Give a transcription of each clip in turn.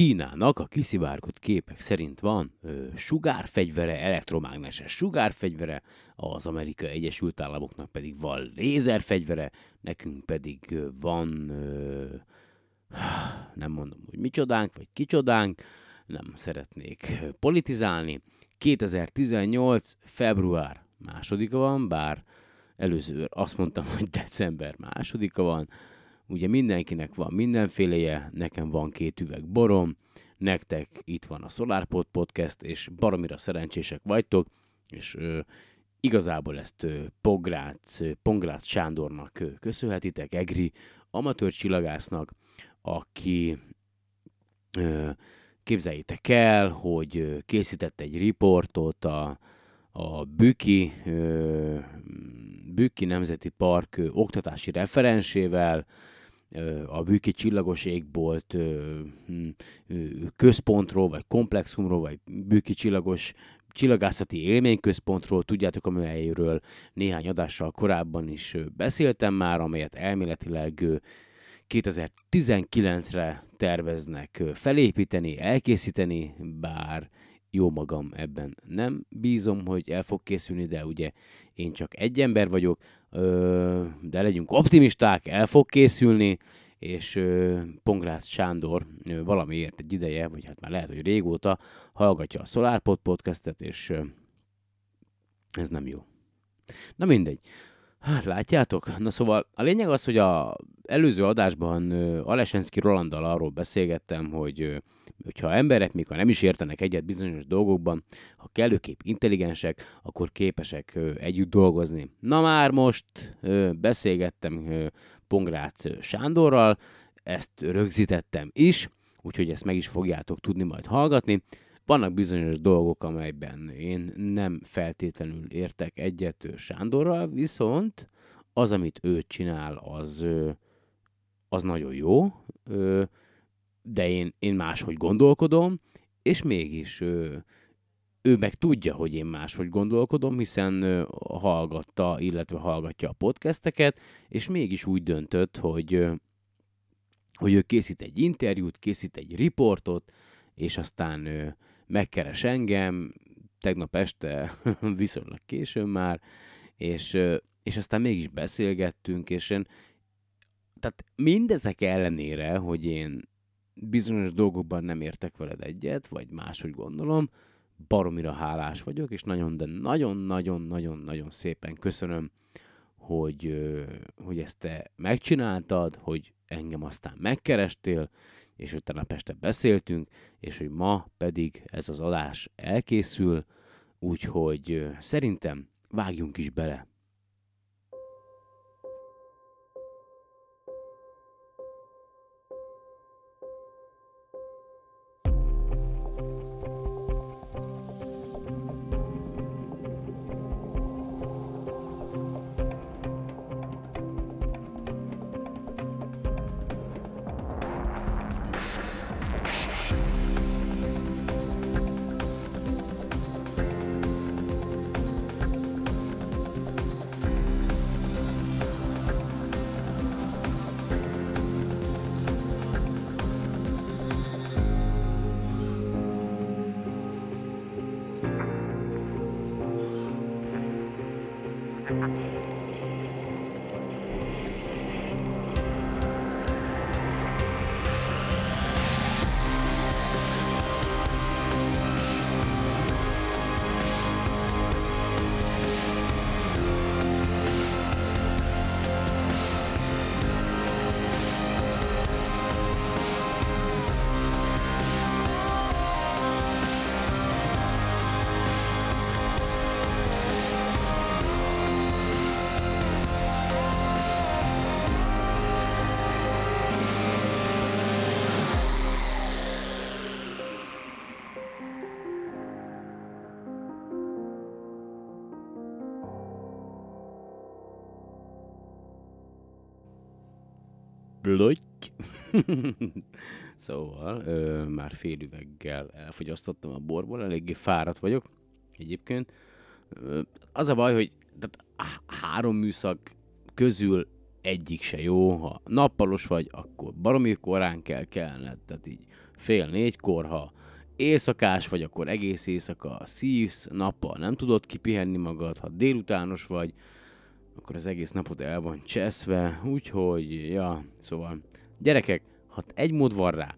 Kínának a kiszivárgott képek szerint van ö, sugárfegyvere, elektromágneses sugárfegyvere, az Amerikai Egyesült Államoknak pedig van lézerfegyvere, nekünk pedig van, ö, nem mondom, hogy micsodánk, vagy kicsodánk, nem szeretnék politizálni. 2018. február másodika van, bár előző azt mondtam, hogy december másodika van, Ugye mindenkinek van mindenféleje, nekem van két üveg borom, nektek itt van a SolarPod Podcast, és baromira szerencsések vagytok, és ö, igazából ezt ö, Pográc, ö, Pongrác Sándornak ö, köszönhetitek, Egri amatőr csillagásznak, aki ö, képzeljétek el, hogy ö, készített egy riportot a, a Büki, ö, Büki Nemzeti Park ö, oktatási referensével, a Bűki Csillagos Égbolt hm, központról, vagy komplexumról, vagy Bűki Csillagos csillagászati élményközpontról, tudjátok, amelyről néhány adással korábban is beszéltem már, amelyet elméletileg 2019-re terveznek felépíteni, elkészíteni, bár jó magam ebben nem bízom, hogy el fog készülni, de ugye én csak egy ember vagyok, de legyünk optimisták, el fog készülni, és Pongrász Sándor valamiért egy ideje, vagy hát már lehet, hogy régóta hallgatja a SolarPod podcastet, és ez nem jó. Na mindegy. Hát látjátok? Na szóval a lényeg az, hogy a előző adásban Alesenszki Rolanddal arról beszélgettem, hogy hogyha emberek, mikor nem is értenek egyet bizonyos dolgokban, ha kellőképp intelligensek, akkor képesek együtt dolgozni. Na már most beszélgettem Pongrác Sándorral, ezt rögzítettem is, úgyhogy ezt meg is fogjátok tudni majd hallgatni. Vannak bizonyos dolgok, amelyben én nem feltétlenül értek egyet Sándorral, viszont az, amit ő csinál, az, az nagyon jó, de én, én máshogy gondolkodom, és mégis ő meg tudja, hogy én máshogy gondolkodom, hiszen hallgatta, illetve hallgatja a podcasteket, és mégis úgy döntött, hogy, hogy ő készít egy interjút, készít egy riportot, és aztán megkeres engem, tegnap este viszonylag későn már, és, és aztán mégis beszélgettünk, és én, tehát mindezek ellenére, hogy én bizonyos dolgokban nem értek veled egyet, vagy máshogy gondolom, baromira hálás vagyok, és nagyon, de nagyon-nagyon-nagyon-nagyon szépen köszönöm, hogy, hogy ezt te megcsináltad, hogy engem aztán megkerestél, és utána Peste beszéltünk, és hogy ma pedig ez az adás elkészül, úgyhogy szerintem vágjunk is bele. Blöty. szóval, ö, már fél üveggel elfogyasztottam a borból, eléggé fáradt vagyok egyébként. Ö, az a baj, hogy tehát három műszak közül egyik se jó. Ha nappalos vagy, akkor baromi korán kell kellene, tehát így fél négykor, ha éjszakás vagy, akkor egész éjszaka szívsz, nappal nem tudod kipihenni magad, ha délutános vagy, akkor az egész napod el van cseszve, úgyhogy, ja, szóval, gyerekek, ha egy mód van rá,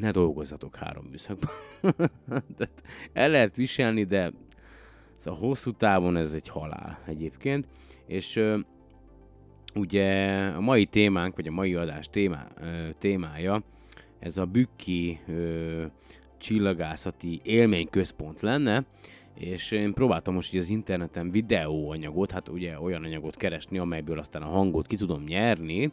ne dolgozzatok három műszakban. el lehet viselni, de szóval hosszú távon ez egy halál egyébként. És ugye a mai témánk, vagy a mai adás témá, ö, témája, ez a Bükki ö, csillagászati élményközpont lenne, és én próbáltam most az interneten videóanyagot, hát ugye olyan anyagot keresni, amelyből aztán a hangot ki tudom nyerni.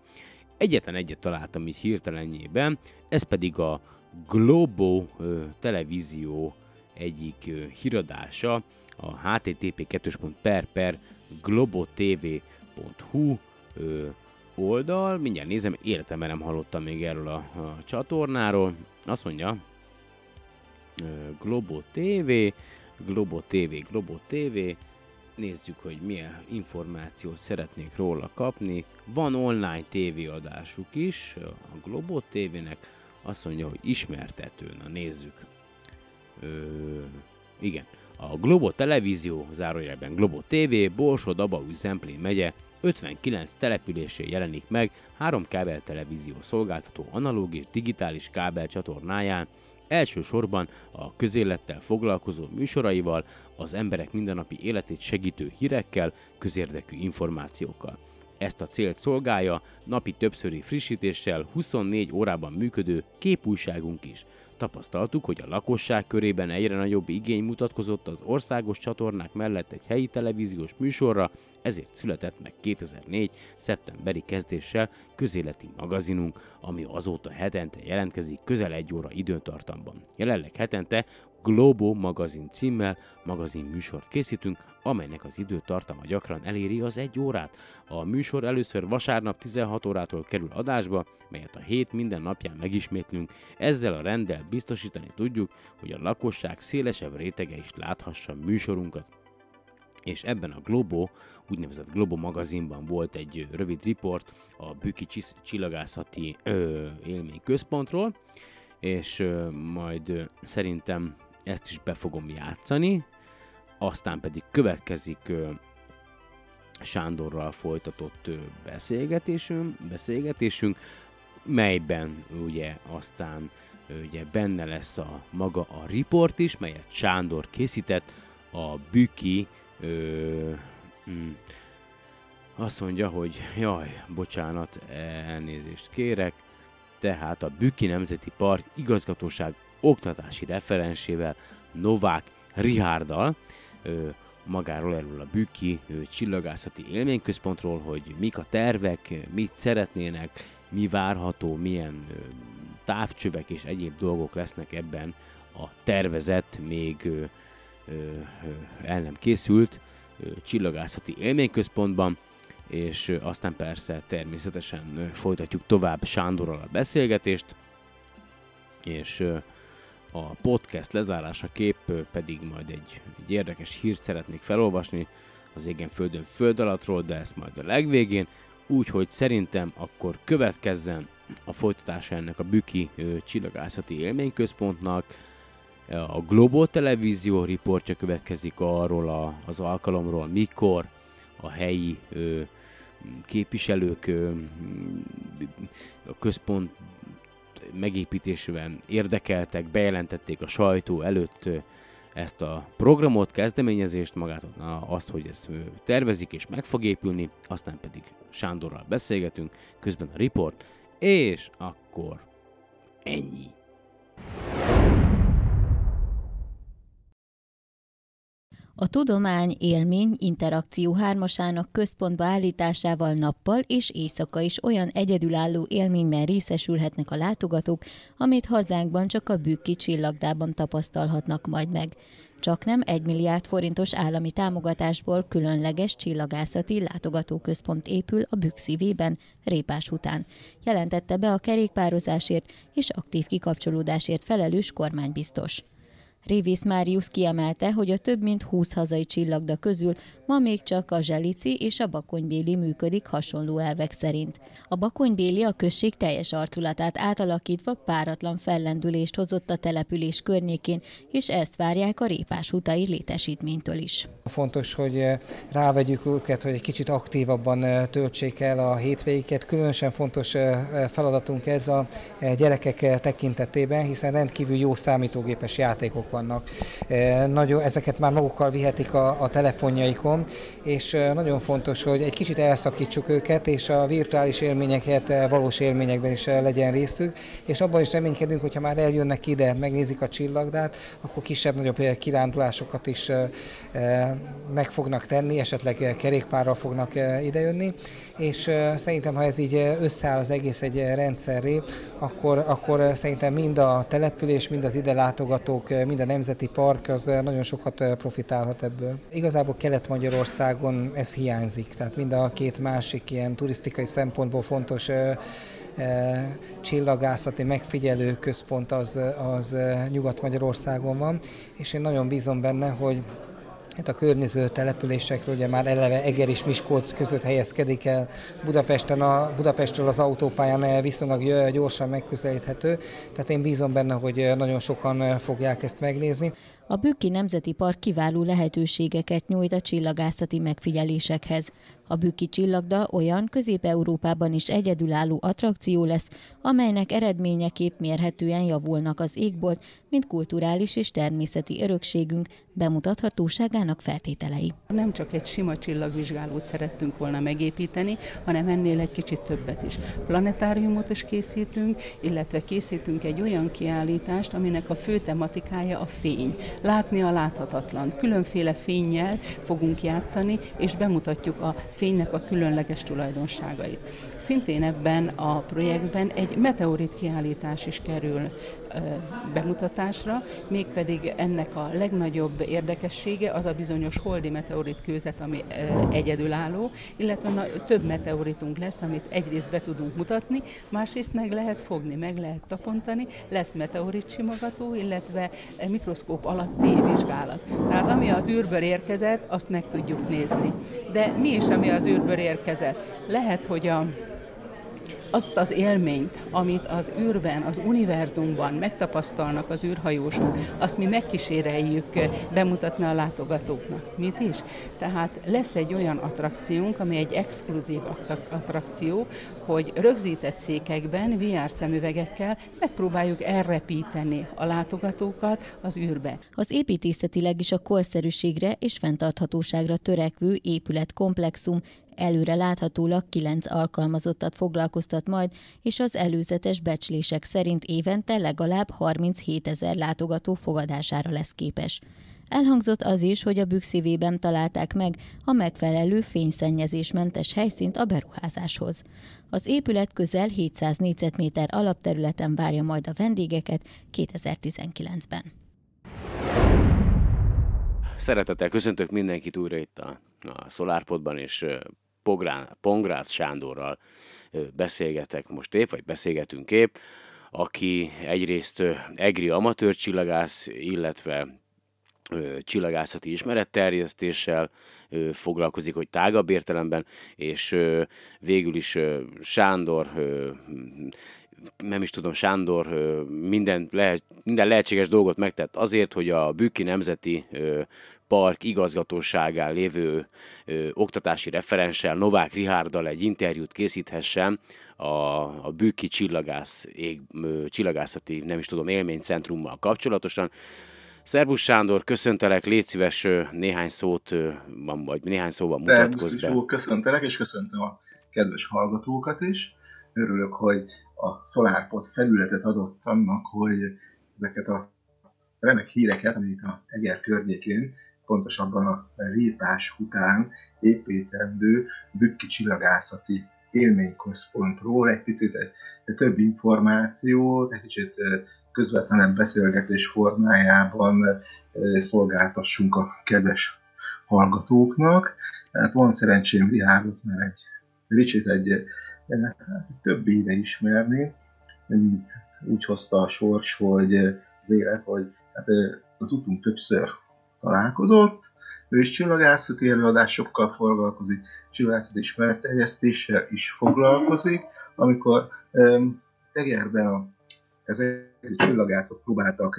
Egyetlen egyet találtam így hirtelenjében, ez pedig a Globo ö, televízió egyik ö, híradása, a http 2 per per globotv.hu ö, oldal. Mindjárt nézem, életemben nem hallottam még erről a, a csatornáról. Azt mondja, ö, Globo TV, Globo TV, Globo TV, nézzük, hogy milyen információt szeretnék róla kapni. Van online tévéadásuk is, a Globo TV-nek, azt mondja, hogy ismertető, na nézzük. Ö, igen, a Globo Televízió, zárójelben Globo TV, Borsod, Dabaúj, Zemplén megye 59 településén jelenik meg három kábel televízió szolgáltató analóg és digitális kábel csatornáján, elsősorban a közélettel foglalkozó műsoraival, az emberek mindennapi életét segítő hírekkel, közérdekű információkkal. Ezt a célt szolgálja napi többszöri frissítéssel 24 órában működő képújságunk is – Tapasztaltuk, hogy a lakosság körében egyre nagyobb igény mutatkozott az országos csatornák mellett egy helyi televíziós műsorra, ezért született meg 2004. szeptemberi kezdéssel közéleti magazinunk, ami azóta hetente jelentkezik közel egy óra időtartamban. Jelenleg hetente Globo magazin címmel magazin műsort készítünk, amelynek az időtartama gyakran eléri az egy órát. A műsor először vasárnap 16 órától kerül adásba, melyet a hét minden napján megismétlünk. Ezzel a rendel biztosítani tudjuk, hogy a lakosság szélesebb rétege is láthassa műsorunkat. És ebben a Globo, úgynevezett Globo magazinban volt egy rövid riport a Büki Csillagászati ö, Élményközpontról, és ö, majd ö, szerintem ezt is be fogom játszani, aztán pedig következik ö, Sándorral folytatott ö, beszélgetésünk, beszélgetésünk, melyben ugye aztán ugye benne lesz a maga a riport is, melyet Sándor készített, a Büki ö, mm, azt mondja, hogy jaj, bocsánat, elnézést kérek, tehát a Büki Nemzeti Park igazgatóság oktatási referensével, Novák Rihárdal, magáról erről a Büki csillagászati élményközpontról, hogy mik a tervek, mit szeretnének, mi várható, milyen távcsövek és egyéb dolgok lesznek ebben a tervezett, még el nem készült csillagászati élményközpontban, és aztán persze természetesen folytatjuk tovább Sándorral a beszélgetést, és a podcast lezárása kép pedig majd egy, egy érdekes hírt szeretnék felolvasni. Az égen földön föld alattról, de ezt majd a legvégén, úgyhogy szerintem akkor következzen a folytatása ennek a Büki csillagászati élményközpontnak, a Global Televízió riportja következik arról a, az alkalomról, mikor a helyi ö, képviselők ö, a központ megépítésében érdekeltek, bejelentették a sajtó előtt ezt a programot, kezdeményezést, magát azt, hogy ezt tervezik és meg fog épülni, aztán pedig Sándorral beszélgetünk, közben a report, és akkor ennyi. A tudomány élmény interakció hármasának központba állításával nappal és éjszaka is olyan egyedülálló élményben részesülhetnek a látogatók, amit hazánkban csak a Bükki csillagdában tapasztalhatnak majd meg. Csak nem egy milliárd forintos állami támogatásból különleges csillagászati látogatóközpont épül a Bükk szívében, Répás után, jelentette be a kerékpározásért és aktív kikapcsolódásért felelős kormánybiztos. Révész Máriusz kiemelte, hogy a több mint 20 hazai csillagda közül ma még csak a Zselici és a Bakonybéli működik hasonló elvek szerint. A Bakonybéli a község teljes arculatát átalakítva páratlan fellendülést hozott a település környékén, és ezt várják a Répás utai létesítménytől is. Fontos, hogy eh, rávegyük őket, hogy egy kicsit aktívabban eh, töltsék el a hétvégiket. Különösen fontos eh, feladatunk ez a gyerekek tekintetében, hiszen rendkívül jó számítógépes játékok vannak. Nagyon, ezeket már magukkal vihetik a, a telefonjaikon, és nagyon fontos, hogy egy kicsit elszakítsuk őket, és a virtuális élményeket valós élményekben is legyen részük, és abban is reménykedünk, hogyha már eljönnek ide, megnézik a csillagdát, akkor kisebb-nagyobb kirándulásokat is meg fognak tenni, esetleg kerékpárral fognak idejönni, és szerintem, ha ez így összeáll az egész egy rendszerré, akkor, akkor szerintem mind a település, mind az ide látogatók, mind a Nemzeti Park az nagyon sokat profitálhat ebből. Igazából Kelet-Magyarországon ez hiányzik, tehát mind a két másik ilyen turisztikai szempontból fontos csillagászati megfigyelő központ az, az Nyugat-Magyarországon van, és én nagyon bízom benne, hogy Hát a környező településekről ugye már eleve Eger és Miskolc között helyezkedik el Budapesten, a, Budapestről az autópályán viszonylag gyorsan megközelíthető, tehát én bízom benne, hogy nagyon sokan fogják ezt megnézni. A Bükki Nemzeti Park kiváló lehetőségeket nyújt a csillagászati megfigyelésekhez. A Bükki csillagda olyan Közép-Európában is egyedülálló attrakció lesz, amelynek eredményeképp mérhetően javulnak az égbolt, mint kulturális és természeti örökségünk bemutathatóságának feltételei. Nem csak egy sima csillagvizsgálót szerettünk volna megépíteni, hanem ennél egy kicsit többet is. Planetáriumot is készítünk, illetve készítünk egy olyan kiállítást, aminek a fő tematikája a fény. Látni a láthatatlan. Különféle fényjel fogunk játszani, és bemutatjuk a fénynek a különleges tulajdonságait. Szintén ebben a projektben egy meteorit kiállítás is kerül bemutatásra, mégpedig ennek a legnagyobb érdekessége az a bizonyos holdi meteorit kőzet, ami egyedülálló, illetve több meteoritunk lesz, amit egyrészt be tudunk mutatni, másrészt meg lehet fogni, meg lehet tapontani, lesz meteorit simogató, illetve mikroszkóp alatti vizsgálat. Tehát ami az űrből érkezett, azt meg tudjuk nézni. De mi is, ami az űrből érkezett? Lehet, hogy a azt az élményt, amit az űrben, az univerzumban megtapasztalnak az űrhajósok, azt mi megkíséreljük bemutatni a látogatóknak. Mit is? Tehát lesz egy olyan attrakciónk, ami egy exkluzív attrakció, hogy rögzített székekben, VR szemüvegekkel megpróbáljuk elrepíteni a látogatókat az űrbe. Az építészetileg is a korszerűségre és fenntarthatóságra törekvő épületkomplexum Előre láthatólag kilenc alkalmazottat foglalkoztat majd, és az előzetes becslések szerint évente legalább 37 ezer látogató fogadására lesz képes. Elhangzott az is, hogy a bükszívében találták meg a megfelelő fényszennyezésmentes helyszínt a beruházáshoz. Az épület közel 700 négyzetméter alapterületen várja majd a vendégeket 2019-ben. Szeretettel köszöntök mindenkit újra itt a, a SolarPodban, és Pográn, Pongrácz Sándorral beszélgetek most épp, vagy beszélgetünk épp, aki egyrészt egri amatőr csillagász, illetve csillagászati ismeretterjesztéssel foglalkozik, hogy tágabb értelemben, és végül is Sándor nem is tudom, Sándor minden, lehet, minden lehetséges dolgot megtett azért, hogy a Bükki Nemzeti Park igazgatóságán lévő ö, oktatási referenssel, Novák Rihárdal egy interjút készíthessen a, a Bükki csillagász, ég, ö, csillagászati, nem is tudom, élménycentrummal kapcsolatosan. Szerbusz Sándor, köszöntelek, légy szíves néhány szót, vagy néhány szóban mutatkozz be. Köszöntelek, és köszöntöm a kedves hallgatókat is. Örülök, hogy a SolarPod felületet adott annak, hogy ezeket a remek híreket, amit a Eger környékén pontosabban a lépás után építendő bükki csillagászati élményközpontról egy picit egy, egy több információt, egy kicsit közvetlenebb beszélgetés formájában szolgáltassunk a kedves hallgatóknak. Tehát van szerencsém Rihágot már egy kicsit egy, egy több éve ismerni. Úgy hozta a sors, hogy az élet, hogy hát az utunk többször találkozott, ő is csillagászati előadásokkal foglalkozik, csillagászati ismeretterjesztéssel is foglalkozik, amikor um, tegerben a, ezek a csillagászok próbáltak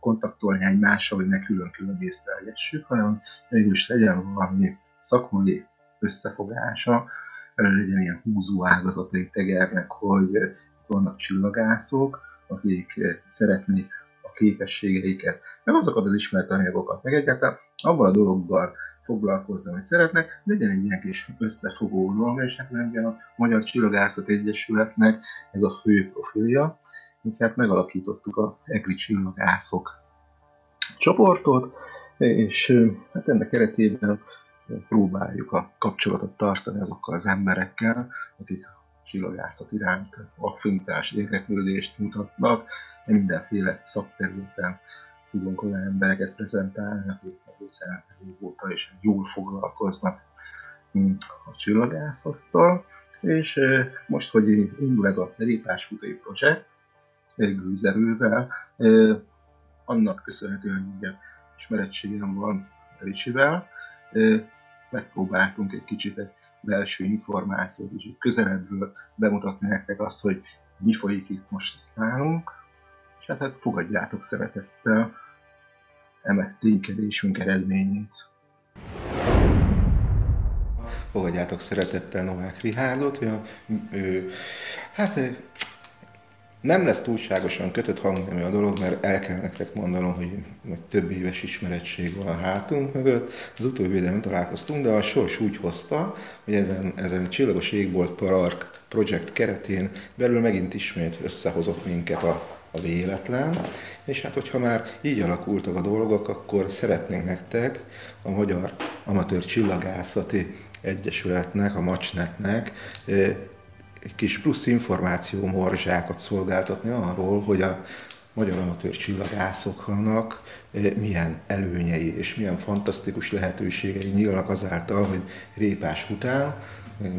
kontaktolni egymással, hogy ne külön-külön észlelgessük, hanem mégis legyen valami szakmai összefogása, legyen ilyen húzó ágazatai tegernek, hogy vannak csillagászok, akik szeretnék a képességeiket, meg azokat az ismert anyagokat, meg egyáltalán abban a dologgal foglalkozni, hogy szeretnek, legyen egy ilyen kis összefogó dolog, és hát a Magyar Csillagászat Egyesületnek ez a fő profilja, tehát megalakítottuk a EGRI csillagászok csoportot, és hát ennek keretében próbáljuk a kapcsolatot tartani azokkal az emberekkel, akik csillagászat iránt affinitás, érdeklődést mutatnak, mindenféle szakterületen tudunk olyan embereket prezentálni, akik egészen régóta is jól foglalkoznak a csillagászattal, és most, hogy indul ez a Répásfutai projekt, gőzerővel, annak köszönhetően, hogy ismerettségem van Ricsivel, megpróbáltunk egy kicsit egy belső információt és közelebbről bemutatni nektek azt, hogy mi folyik itt most nálunk, és hát, hát fogadjátok szeretettel eme ténykedésünk eredményét. Fogadjátok szeretettel Novák Rihárdot, hogy ő, hát nem lesz túlságosan kötött hangnemű a dolog, mert el kell nektek mondanom, hogy, több éves ismerettség van a hátunk mögött. Az utóbbi nem találkoztunk, de a sors úgy hozta, hogy ezen, ezen Csillagos Égbolt Park projekt keretén belül megint ismét összehozott minket a, a véletlen, és hát hogyha már így alakultak a dolgok, akkor szeretnénk nektek a Magyar Amatőr Csillagászati Egyesületnek, a Macsnetnek egy kis plusz információ morzsákat szolgáltatni arról, hogy a magyar amatőr csillagászoknak eh, milyen előnyei és milyen fantasztikus lehetőségei nyílnak azáltal, hogy répás után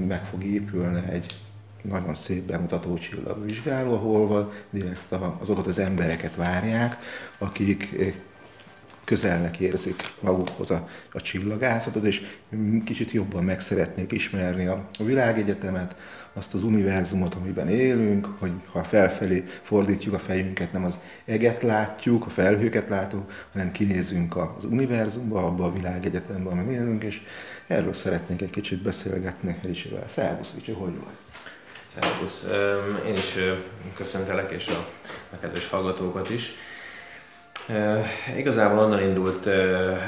meg fog épülni egy nagyon szép bemutató csillagvizsgáló, ahol direkt azokat az embereket várják, akik eh, közelnek érzik magukhoz a, a csillagászatot, és kicsit jobban meg szeretnék ismerni a, a világegyetemet, azt az univerzumot, amiben élünk, hogy ha felfelé fordítjuk a fejünket, nem az eget látjuk, a felhőket látunk, hanem kinézünk az univerzumba, abba a világegyetembe, amiben élünk, és erről szeretnék egy kicsit beszélgetni Ricsivel. Szervusz, Ricsi, hogy vagy? Szervusz. Én is köszöntelek, és a, a kedves hallgatókat is. Uh, igazából onnan indult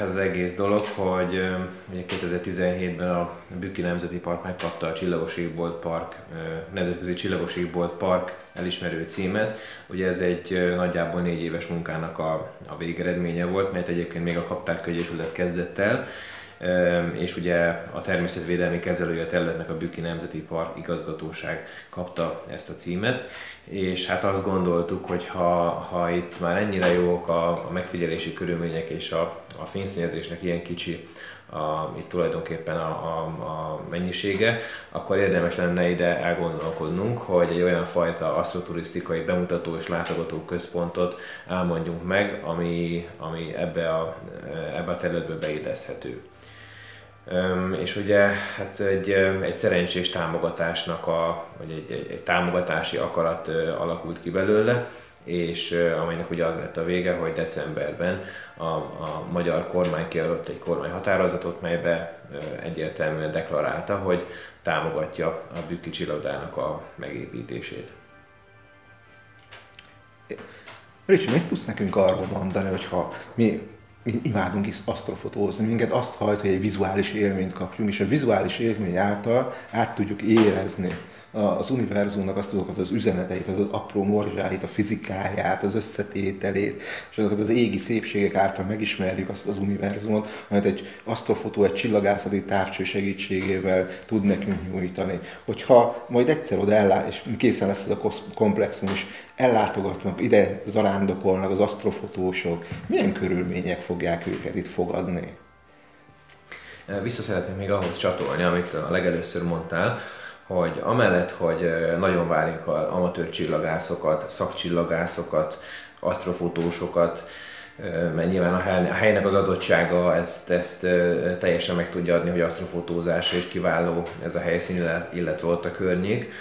ez az egész dolog, hogy uh, ugye 2017-ben a Bükki Nemzeti Park megkapta a Csillagos Égbolt Park, Nemzetközi Csillagos Égbolt Park elismerő címet. Ugye ez egy nagyjából négy éves munkának a, a végeredménye volt, mert egyébként még a Kaptár Egyesület kezdett el, és ugye a természetvédelmi kezelője területnek a Bükki Nemzeti Park igazgatóság kapta ezt a címet, és hát azt gondoltuk, hogy ha, ha itt már ennyire jók a, a megfigyelési körülmények és a, a fényszínezésnek ilyen kicsi a, itt tulajdonképpen a, a, a mennyisége, akkor érdemes lenne ide elgondolkodnunk, hogy egy olyan fajta asztroturisztikai bemutató és látogató központot elmondjunk meg, ami, ami ebbe a, ebbe a területbe beidezhető és ugye hát egy, egy szerencsés támogatásnak, a, vagy egy, egy, egy támogatási akarat alakult ki belőle, és amelynek ugye az lett a vége, hogy decemberben a, a magyar kormány kiadott egy kormányhatározatot, melybe egyértelműen deklarálta, hogy támogatja a Bükki csillagának a megépítését. Ricsi, mit tudsz nekünk arról mondani, hogyha mi mi imádunk is asztrofotózni, minket azt hajt, hogy egy vizuális élményt kapjunk, és a vizuális élmény által át tudjuk érezni az univerzumnak azt azokat az üzeneteit, az apró morzsáit, a fizikáját, az összetételét, és azokat az égi szépségek által megismerjük azt az univerzumot, amit egy asztrofotó, egy csillagászati távcső segítségével tud nekünk nyújtani. Hogyha majd egyszer oda ellát, és készen lesz ez a komplexum, és ellátogatnak, ide zarándokolnak az asztrofotósok, milyen körülmények fogják őket itt fogadni? Vissza szeretném még ahhoz csatolni, amit a legelőször mondtál, hogy amellett, hogy nagyon várjuk az amatőr csillagászokat, szakcsillagászokat, asztrofotósokat, mert nyilván a helynek az adottsága ezt, ezt teljesen meg tudja adni, hogy asztrofotózásra is kiváló ez a helyszín, illetve ott a környék.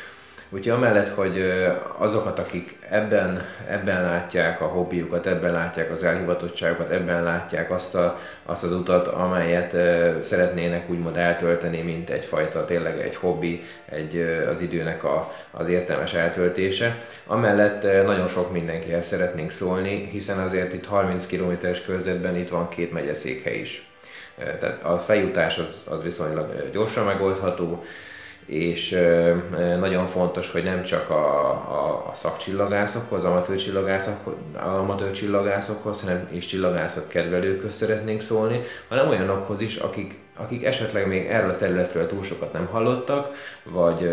Úgyhogy amellett, hogy azokat, akik ebben, ebben látják a hobbiukat, ebben látják az elhivatottságokat, ebben látják azt, a, azt az utat, amelyet szeretnének úgymond eltölteni, mint egyfajta tényleg egy hobbi, egy, az időnek a, az értelmes eltöltése. Amellett nagyon sok mindenkihez szeretnénk szólni, hiszen azért itt 30 km-es körzetben itt van két megyeszékhely is. Tehát a feljutás az, az viszonylag gyorsan megoldható, és nagyon fontos, hogy nem csak a, a, a szakcsillagászokhoz, amatőr csillagászokhoz, amatőr csillagászokhoz, hanem és csillagászat kedvelőkhöz szeretnénk szólni, hanem olyanokhoz is, akik, akik esetleg még erről a területről túl sokat nem hallottak, vagy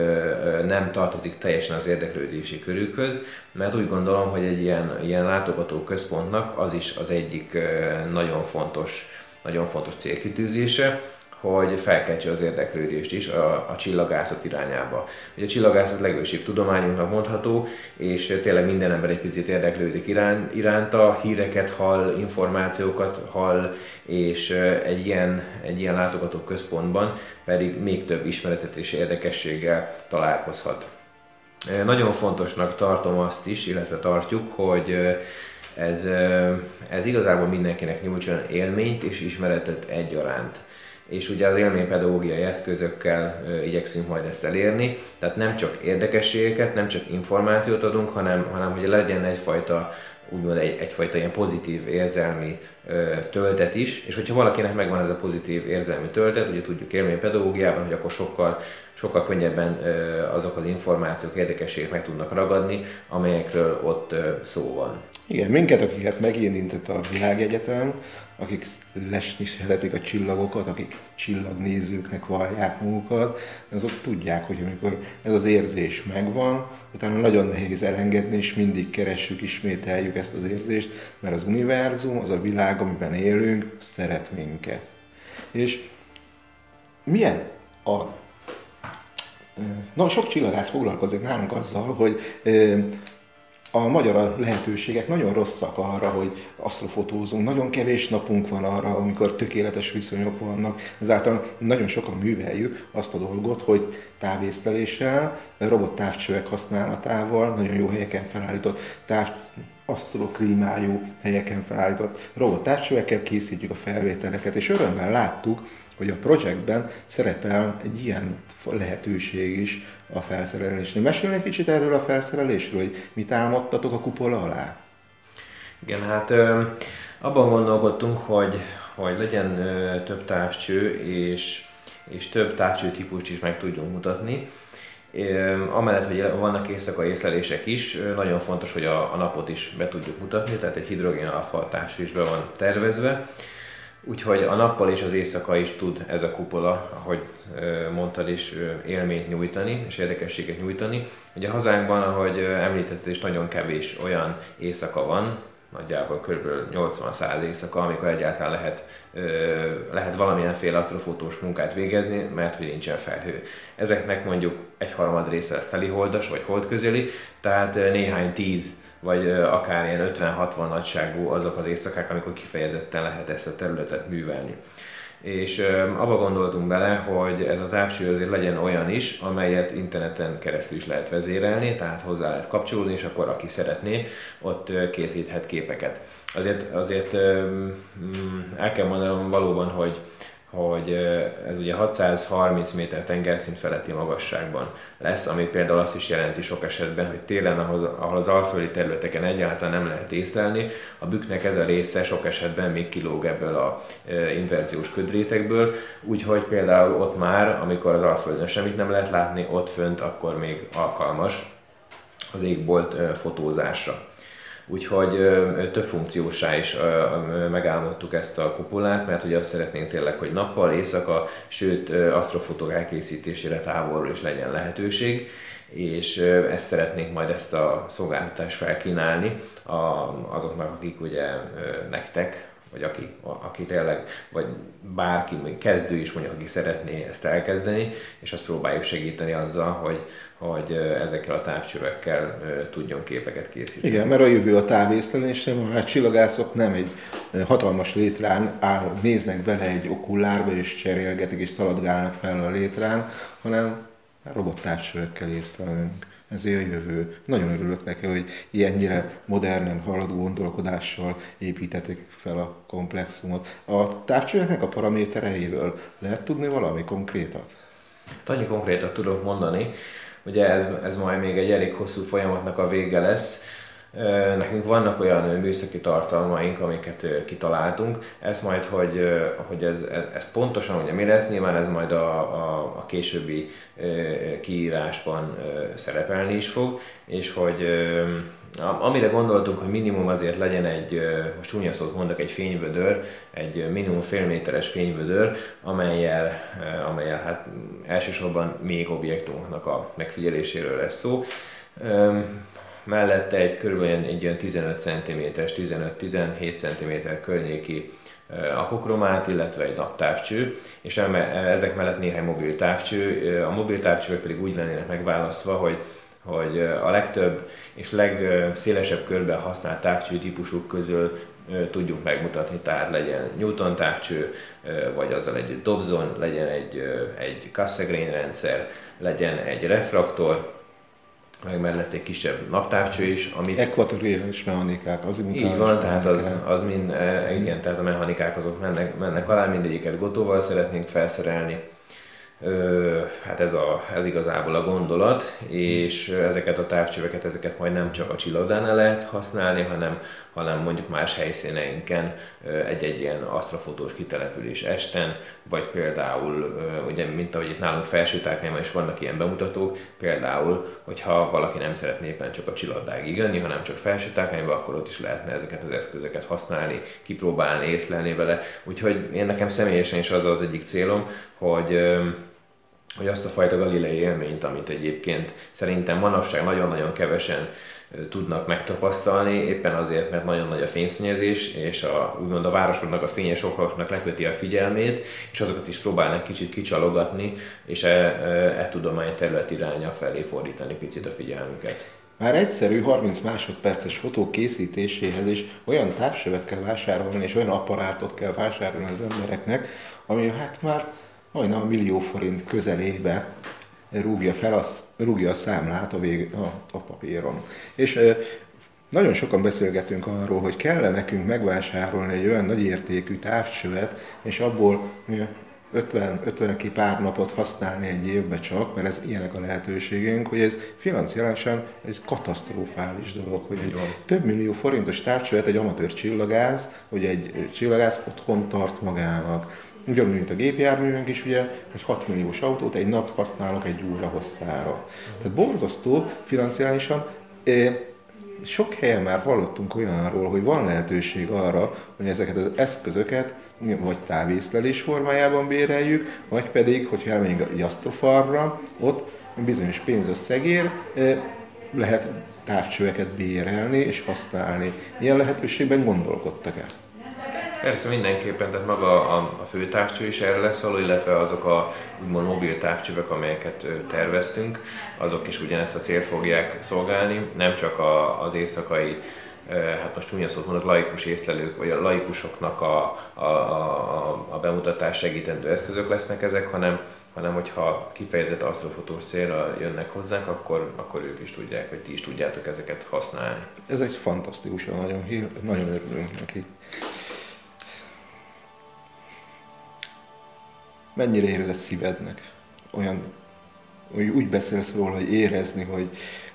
nem tartozik teljesen az érdeklődési körükhöz, mert úgy gondolom, hogy egy ilyen, ilyen látogató központnak az is az egyik nagyon fontos, nagyon fontos célkitűzése, hogy felkeltse az érdeklődést is a, a csillagászat irányába. Ugye a csillagászat legősibb tudományunknak mondható, és tényleg minden ember egy picit érdeklődik irány, iránta, híreket hall, információkat hall, és egy ilyen, egy ilyen látogató központban pedig még több ismeretet és érdekességgel találkozhat. Nagyon fontosnak tartom azt is, illetve tartjuk, hogy ez, ez igazából mindenkinek nyújtson élményt és ismeretet egyaránt és ugye az élménypedagógiai eszközökkel igyekszünk majd ezt elérni, tehát nem csak érdekességeket, nem csak információt adunk, hanem, hanem hogy legyen egyfajta úgymond egy, egyfajta ilyen pozitív érzelmi ö, töltet is, és hogyha valakinek megvan ez a pozitív érzelmi töltet, ugye tudjuk élménypedagógiában, hogy akkor sokkal, sokkal könnyebben ö, azok az információk, érdekességek meg tudnak ragadni, amelyekről ott ö, szó van. Igen, minket, akiket megérintett a világegyetem, akik lesni szeretik a csillagokat, akik csillagnézőknek vallják magukat, azok tudják, hogy amikor ez az érzés megvan, utána nagyon nehéz elengedni, és mindig keressük, ismételjük ezt az érzést, mert az univerzum, az a világ, amiben élünk, szeret minket. És milyen a Na, sok csillagász foglalkozik nálunk azzal, hogy a magyar lehetőségek nagyon rosszak arra, hogy asztrofotózunk. Nagyon kevés napunk van arra, amikor tökéletes viszonyok vannak. Ezáltal nagyon sokan műveljük azt a dolgot, hogy távészteléssel, robot távcsövek használatával, nagyon jó helyeken felállított táv, asztroklímájú helyeken felállított robot távcsövekkel készítjük a felvételeket, és örömmel láttuk, hogy a projektben szerepel egy ilyen lehetőség is a felszerelésnél. Mesélj egy kicsit erről a felszerelésről, hogy mit álmodtatok a kupola alá? Igen, hát ö, abban gondolkodtunk, hogy, hogy legyen ö, több távcső, és, és több távcső típust is meg tudjunk mutatni. Amellett, hogy vannak éjszakai észlelések is, nagyon fontos, hogy a, a napot is be tudjuk mutatni, tehát egy hidrogén alfa távcső is be van tervezve. Úgyhogy a nappal és az éjszaka is tud ez a kupola, ahogy mondtad is, élményt nyújtani és érdekességet nyújtani. Ugye hazánkban, ahogy említetted is, nagyon kevés olyan éjszaka van, nagyjából kb. 80-100 éjszaka, amikor egyáltalán lehet, lehet valamilyenféle asztrofotós munkát végezni, mert hogy nincsen felhő. Ezeknek mondjuk egy harmad része ez teliholdas vagy holdközeli, tehát néhány tíz vagy akár ilyen 50-60 nagyságú azok az éjszakák, amikor kifejezetten lehet ezt a területet művelni. És abba gondoltunk bele, hogy ez a távcső azért legyen olyan is, amelyet interneten keresztül is lehet vezérelni, tehát hozzá lehet kapcsolódni, és akkor aki szeretné, ott készíthet képeket. Azért, azért mm, el kell mondanom valóban, hogy hogy ez ugye 630 méter tengerszint feletti magasságban lesz, ami például azt is jelenti sok esetben, hogy télen, ahol az alföldi területeken egyáltalán nem lehet észlelni, a bükknek ez a része sok esetben még kilóg ebből a inverziós ködrétekből, úgyhogy például ott már, amikor az alföldön semmit nem lehet látni, ott fönt akkor még alkalmas az égbolt fotózásra úgyhogy több funkciósá is megálmodtuk ezt a kupolát, mert ugye azt szeretnénk tényleg, hogy nappal, éjszaka, sőt asztrofotók elkészítésére távolról is legyen lehetőség, és ezt szeretnénk majd ezt a szolgáltatást felkínálni azoknak, akik ugye nektek, vagy aki, aki tényleg, vagy bárki, kezdő is mondjuk, aki szeretné ezt elkezdeni, és azt próbáljuk segíteni azzal, hogy, hogy ezekkel a távcsövekkel tudjon képeket készíteni. Igen, mert a jövő a távészlelésre, a csillagászok nem egy hatalmas létrán áll, néznek bele egy okullárba, és cserélgetik, és szaladgálnak fel a létrán, hanem robottávcsövekkel észlelünk. Ez a jövő. Nagyon örülök neki, hogy ilyennyire modernen, haladó gondolkodással építetik fel a komplexumot. A távcsöveknek a paramétereiről lehet tudni valami konkrétat? Annyi konkrétat tudok mondani, ugye ez, ez majd még egy elég hosszú folyamatnak a vége lesz, Nekünk vannak olyan műszaki tartalmaink, amiket kitaláltunk. Ez majd, hogy, hogy ez, ez pontosan ugye mi lesz, nyilván ez majd a, a, a későbbi kiírásban szerepelni is fog, és hogy amire gondoltunk, hogy minimum azért legyen egy, most csúnya szót mondok, egy fényvödör, egy minimum fél méteres fényvödör, amelyel, amelyel hát elsősorban még objektumoknak a megfigyeléséről lesz szó mellette egy kb. egy olyan 15 cm-es, 15-17 cm környéki apokromát, illetve egy naptávcső, és ezek mellett néhány mobil távcső. A mobil távcsők pedig úgy lennének megválasztva, hogy hogy a legtöbb és legszélesebb körben használt távcső típusuk közül tudjuk megmutatni, tehát legyen Newton távcső, vagy azzal egy Dobson, legyen egy, egy Cassegrain rendszer, legyen egy refraktor, meg mellett egy kisebb naptávcső is, amit... Ekvatoriális mechanikák, az Így van, tehát az, az mind, e, igen, tehát a mechanikák azok mennek, mennek alá, mindegyiket gotóval szeretnénk felszerelni. Hát ez, a, ez igazából a gondolat, és ezeket a távcsöveket, ezeket majd nem csak a csillagdánál lehet használni, hanem hanem mondjuk más helyszíneinken egy-egy ilyen asztrafotós kitelepülés esten, vagy például, ugye, mint ahogy itt nálunk felsőtárkányban is vannak ilyen bemutatók, például, hogyha valaki nem szeretné éppen csak a csillagdágig jönni, hanem csak felsőtárkányba, akkor ott is lehetne ezeket az eszközöket használni, kipróbálni, észlelni vele. Úgyhogy én nekem személyesen is az az egyik célom, hogy hogy azt a fajta galilei élményt, amit egyébként szerintem manapság nagyon-nagyon kevesen tudnak megtapasztalni, éppen azért, mert nagyon nagy a fényszennyezés, és a, úgymond a városoknak a fényes okoknak leköti a figyelmét, és azokat is próbálnak kicsit kicsalogatni, és e, e, e tudomány terület iránya felé fordítani picit a figyelmüket. Már egyszerű 30 másodperces fotó készítéséhez is olyan távsövet kell vásárolni, és olyan apparátot kell vásárolni az embereknek, ami hát már majdnem a millió forint közelébe rúgja fel, a, rúgja a számlát a, vég, a, a papíron. És nagyon sokan beszélgetünk arról, hogy kell nekünk megvásárolni egy olyan nagy értékű távcsövet, és abból 50, 50 ki pár napot használni egy évbe csak, mert ez ilyenek a lehetőségünk, hogy ez financiálisan ez katasztrofális dolog, hogy egy több millió forintos távcsövet egy amatőr csillagász, hogy egy csillagász otthon tart magának. Ugyanúgy, mint a gépjárművünk is, ugye egy 6 milliós autót egy nap használok egy óra hosszára. Tehát borzasztó financiálisan. Sok helyen már hallottunk olyanról, hogy van lehetőség arra, hogy ezeket az eszközöket vagy távészlelés formájában béreljük, vagy pedig, hogyha elmegyünk a asztrofarra, ott bizonyos pénzösszegér lehet távcsöveket bérelni és használni. Ilyen lehetőségben gondolkodtak-e? Persze mindenképpen, tehát maga a, a fő távcső is erre lesz való, illetve azok a úgymond mobil távcsövek, amelyeket terveztünk, azok is ugyanezt a célt fogják szolgálni, nem csak a, az éjszakai hát most csúnya szót mondok, laikus észlelők, vagy a laikusoknak a, a, a, a bemutatás segítendő eszközök lesznek ezek, hanem, hanem hogyha kifejezett asztrofotós célra jönnek hozzánk, akkor, akkor ők is tudják, vagy ti is tudjátok ezeket használni. Ez egy fantasztikus, nagyon, nagyon örülünk neki. Mennyire érzed szívednek? Olyan, hogy úgy beszélsz róla, hogy érezni, hogy,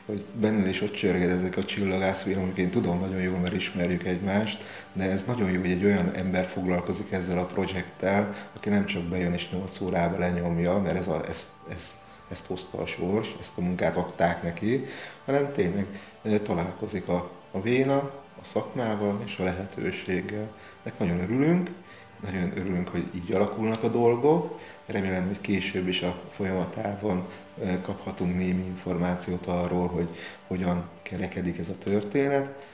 hogy benned is ott csörged ezek a csillagászvillanyok. Én tudom nagyon jól, mert ismerjük egymást, de ez nagyon jó, hogy egy olyan ember foglalkozik ezzel a projekttel, aki nem csak bejön és 8 órába lenyomja, mert ez a, ezt, ezt, ezt hozta a sors, ezt a munkát adták neki, hanem tényleg találkozik a, a véna, a szakmával és a lehetőséggel. Nek nagyon örülünk, nagyon örülünk, hogy így alakulnak a dolgok. Remélem, hogy később is a folyamatában kaphatunk némi információt arról, hogy hogyan kerekedik ez a történet.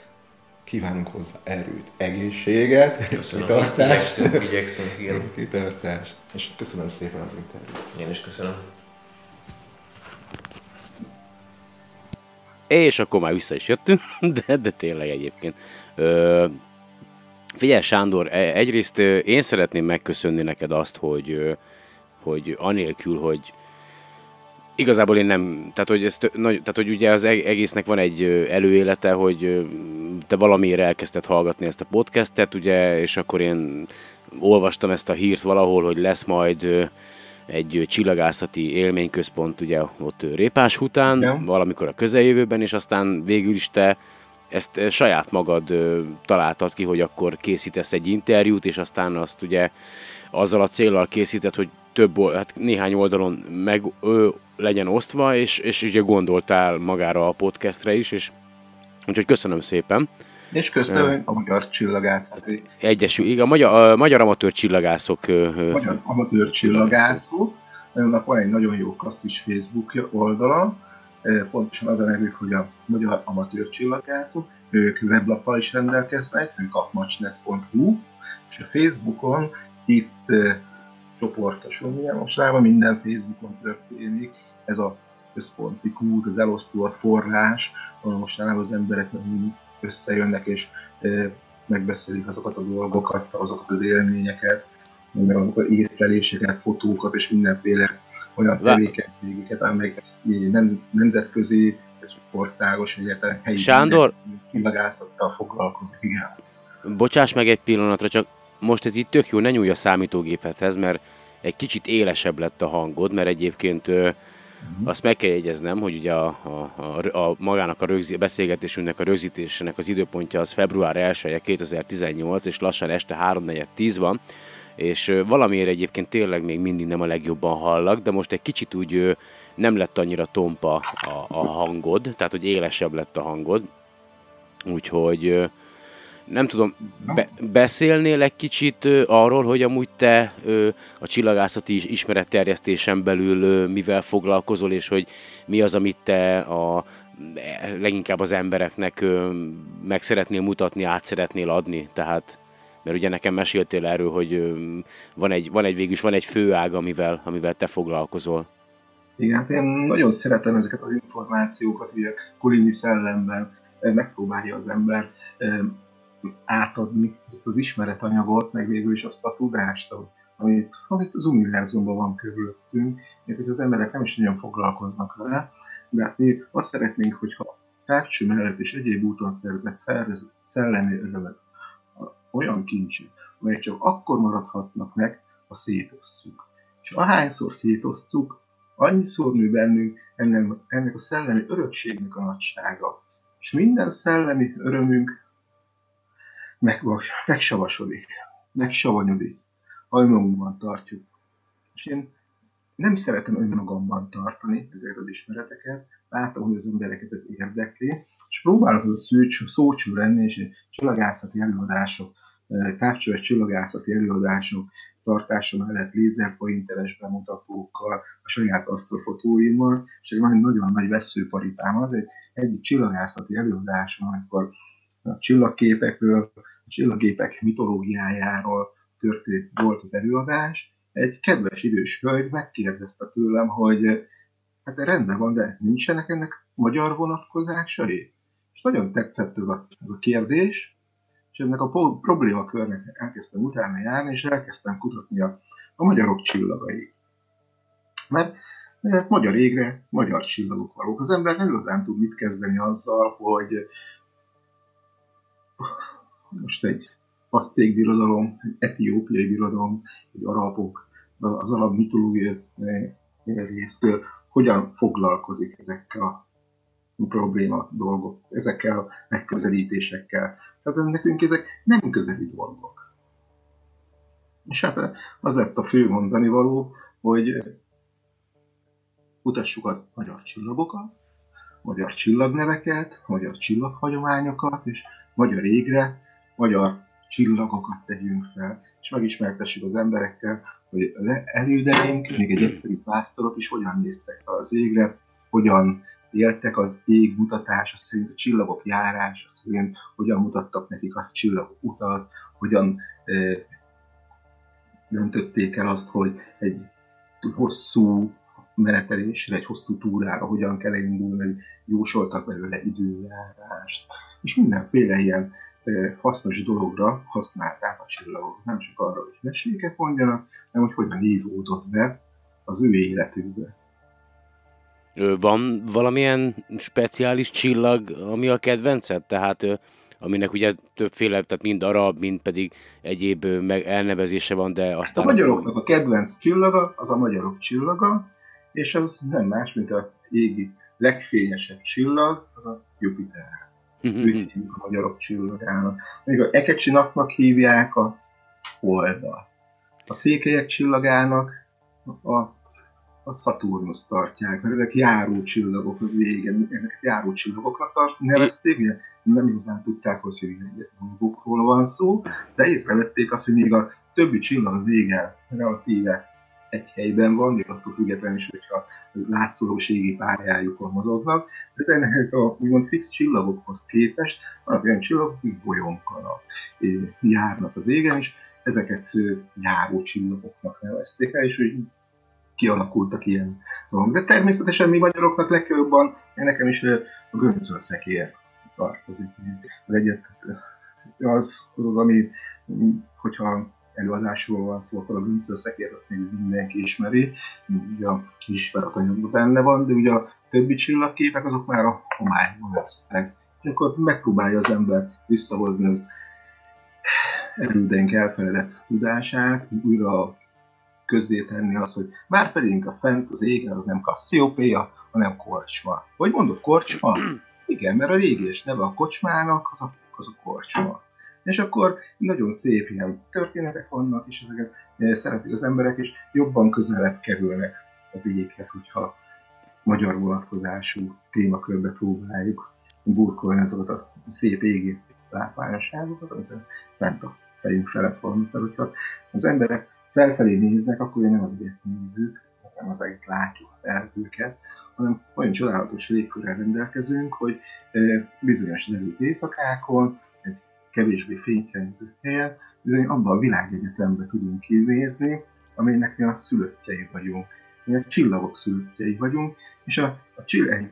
Kívánunk hozzá erőt, egészséget, köszönöm. kitartást. Igyekszünk, igyekszünk, igen. Kitartást. És köszönöm szépen az interjút. Én is köszönöm. És akkor már vissza is jöttünk, de, de tényleg egyébként. Ö, Figyelj Sándor, e, egyrészt én szeretném megköszönni neked azt, hogy, hogy anélkül, hogy igazából én nem, tehát hogy, ezt, tehát hogy ugye az egésznek van egy előélete, hogy te valamiért elkezdted hallgatni ezt a podcastet, ugye, és akkor én olvastam ezt a hírt valahol, hogy lesz majd egy csillagászati élményközpont ugye ott Répás után, ja. valamikor a közeljövőben, és aztán végül is te ezt saját magad találtad ki, hogy akkor készítesz egy interjút, és aztán azt ugye azzal a célral készített, hogy több, hát néhány oldalon meg ö, legyen osztva, és, és ugye gondoltál magára a podcastre is, és úgyhogy köszönöm szépen. És köszönöm a Magyar Csillagászati. Egyesül, igen, a Magyar, a magyar Amatőr Csillagászok. Magyar Amatőr Csillagászok. Annak van egy nagyon jó klasszis Facebook oldala, pontosan az a nevük, hogy a Magyar Amatőr Csillagászok. Ők weblappal is rendelkeznek, ők a macsnet.hu, és a Facebookon itt csoportosul, ugye mostában minden Facebookon történik, ez a központi kút, az elosztó, a forrás, ahol mostanában az emberek összejönnek és megbeszélik azokat a dolgokat, azokat az élményeket, meg azokat az észleléseket, fotókat és mindenféle olyan tevékenységeket, amelyek nem, nemzetközi, országos, illetve helyi Sándor, kilagászattal foglalkozik, igen. Bocsáss meg egy pillanatra, csak most ez itt tök jó, ne nyúlj a számítógéphez, mert egy kicsit élesebb lett a hangod, mert egyébként Uh-huh. Azt meg kell jegyeznem, hogy ugye a, a, a, a magának a rögzi, beszélgetésünknek, a rögzítésének az időpontja az február 1 2018, és lassan este 3.4.10 van, és valamiért egyébként tényleg még mindig nem a legjobban hallak, de most egy kicsit úgy nem lett annyira tompa a, a hangod, tehát hogy élesebb lett a hangod, úgyhogy nem tudom, be, beszélnél egy kicsit arról, hogy amúgy te a csillagászati ismeretterjesztésen belül mivel foglalkozol, és hogy mi az, amit te a, leginkább az embereknek meg szeretnél mutatni, át szeretnél adni, tehát mert ugye nekem meséltél erről, hogy van egy, van egy végülis, van egy főág, amivel, amivel te foglalkozol. Igen, hát én nagyon szeretem ezeket az információkat, a kulini szellemben megpróbálja az ember átadni ezt az ismeretanyagot, meg végül is azt a tudást, amit, amit az univerzumban van körülöttünk, mert hogy az emberek nem is nagyon foglalkoznak vele, de hát mi azt szeretnénk, hogyha tárcső mellett és egyéb úton szerzett szerz, szellemi örömet, olyan kincsek, amelyek csak akkor maradhatnak meg, ha szétosztjuk. És ahányszor szétosztjuk, annyiszor nő bennünk ennek, a szellemi örökségnek a nagysága. És minden szellemi örömünk meg, megsavasodik, megsavasodik, ha önmagunkban tartjuk. És én nem szeretem önmagamban tartani ezeket az ismereteket, látom, hogy az embereket ez érdekli, és próbálok az szócsú lenni, és csillagászati előadások, távcsövet csillagászati előadások tartása mellett lézerpointeres bemutatókkal, a saját asztalfotóimmal, és egy nagyon nagy veszőparipám az, egy egyik csillagászati előadáson, amikor a csillagképekről, a csillagképek mitológiájáról történt, volt az előadás. Egy kedves idős hölgy megkérdezte tőlem, hogy hát rendben van, de nincsenek ennek magyar vonatkozásai? És nagyon tetszett ez a, ez a kérdés, és ennek a problémakörnek elkezdtem utána járni, és elkezdtem kutatni a, a magyarok csillagai. Mert, mert magyar égre magyar csillagok valók. Az ember nem igazán tud mit kezdeni azzal, hogy most egy azték birodalom, egy etiópiai birodalom, egy arabok, az arab mitológia résztől hogyan foglalkozik ezekkel a probléma dolgok, ezekkel a megközelítésekkel. Tehát nekünk ezek nem közeli dolgok. És hát az lett a fő mondani való, hogy kutassuk a magyar csillagokat, magyar csillagneveket, magyar csillaghagyományokat, és magyar égre magyar csillagokat tegyünk fel, és megismertessük az emberekkel, hogy az elődeink, még egy egyszerű pásztorok is hogyan néztek fel az égre, hogyan éltek az ég mutatása szerint, a csillagok járása szerint, hogyan mutattak nekik a csillagok utat, hogyan eh, döntötték el azt, hogy egy hosszú menetelésre, egy hosszú túrára hogyan kell indulni, jósoltak belőle időjárást, és mindenféle ilyen hasznos dologra használták a csillagok. Nem csak arra, hogy meséket mondjanak, hanem hogy hogyan ívódott be az ő életükbe. Van valamilyen speciális csillag, ami a kedvenced? Tehát aminek ugye többféle, tehát mind arab, mind pedig egyéb meg elnevezése van, de aztán... A magyaroknak a kedvenc csillaga az a magyarok csillaga, és az nem más, mint a égi legfényesebb csillag, az a Jupiter. Úgy hívjuk a magyarok csillagának. Még a Ekecsi napnak hívják a Holdat. A székelyek csillagának a, a Saturnus tartják, mert ezek járó csillagok az égen, ezeket járó csillagoknak tart, nevezték, ugye nem igazán tudták, hogy magukról van szó, de észrevették azt, hogy még a többi csillag az égen relatíve egy helyben van, még attól függetlenül is, hogyha látszólóségi pályájukon mozognak. De ezeknek a úgymond fix csillagokhoz képest vannak olyan csillagok, akik bolyonkanak, járnak az égen, és ezeket járó csillagoknak nevezték el, és hogy kialakultak ilyen dolgok. De természetesen mi magyaroknak legjobban, nekem is a göncölszekér tartozik. Az egyet, az, az az, ami, hogyha előadásról van szó, akkor a bűncőszekért azt még mindenki ismeri, ugye a ismeretanyagban benne van, de ugye a többi csillagképek azok már a homályban vesztek. És akkor megpróbálja az ember visszahozni az erődeink elfeledett tudását, újra közzé tenni az, hogy már pedig a fent az égen az nem Cassiopeia, hanem Korcsma. Vagy mondod Korcsma? Igen, mert a régi és neve a kocsmának az a, az a Korcsma. És akkor nagyon szép ilyen történetek vannak, és ezeket eh, szeretik az emberek, és jobban közelebb kerülnek az éghez, hogyha magyar vonatkozású témakörbe próbáljuk burkolni azokat a szép égi látványosságokat, amit fent a fejünk felett van. Tehát, hogyha az emberek felfelé néznek, akkor nem azért nézzük, nem azért látjuk el őket, hanem olyan csodálatos légkörrel rendelkezünk, hogy bizonyos derült éjszakákon kevésbé fényszennyező helyen, bizony abban a világegyetembe tudunk kinézni, amelynek mi a szülöttjei vagyunk. Mi a csillagok szülöttjei vagyunk, és a, a csillag,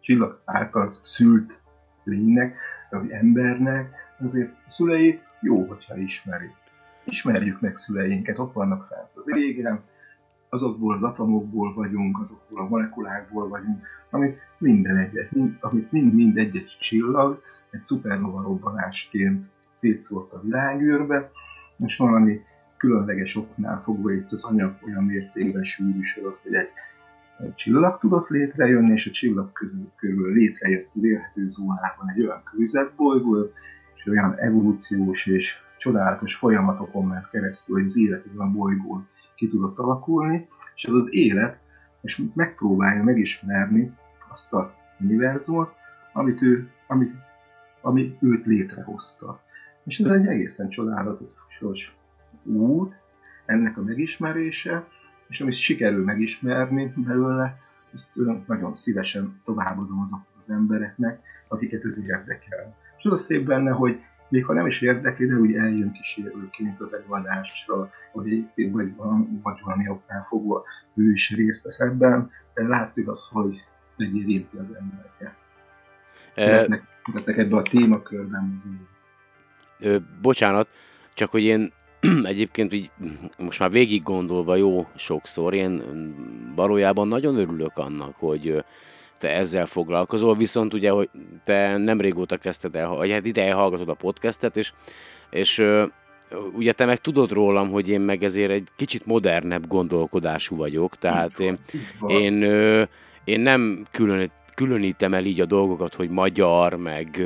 csillag által szült lénynek, vagy embernek, azért a szüleit jó, hogyha ismeri. Ismerjük meg szüleinket, ott vannak fent az égen, azokból az atomokból vagyunk, azokból a molekulákból vagyunk, amit minden egyet, amit mind-mind egy-egy csillag, egy szupernova robbanásként szétszórt a világűrbe, és valami különleges oknál fogva itt az anyag olyan mértékben sűrűsödött, hogy egy, egy csillag tudott létrejönni, és a csillag közül körül létrejött az élhető zónában egy olyan kőzetbolygó, és olyan evolúciós és csodálatos folyamatokon ment keresztül, hogy az élet ezen a bolygón ki tudott alakulni, és ez az élet és megpróbálja megismerni azt a univerzumot, amit ő, amit ami őt létrehozta. És ez egy egészen csodálatos út, ennek a megismerése, és amit sikerül megismerni belőle, ezt nagyon szívesen továbbadom azoknak az embereknek, akiket ez érdekel. És az a szép benne, hogy még ha nem is érdekli, de úgy eljön kísérőként az előadásra, vagy, vagy, vagy valami oknál fogva ő is részt vesz ebben, látszik az, hogy megérinti az embereket. Szeretnek szeretek ebbe a témakörben Ö, bocsánat, csak hogy én egyébként így, most már végig gondolva jó sokszor, én valójában nagyon örülök annak, hogy te ezzel foglalkozol, viszont ugye, hogy te nem régóta kezdted el, vagy hát ideje hallgatod a podcastet, és, és ugye te meg tudod rólam, hogy én meg ezért egy kicsit modernebb gondolkodású vagyok, tehát én, én, én nem külön különítem el így a dolgokat, hogy magyar, meg,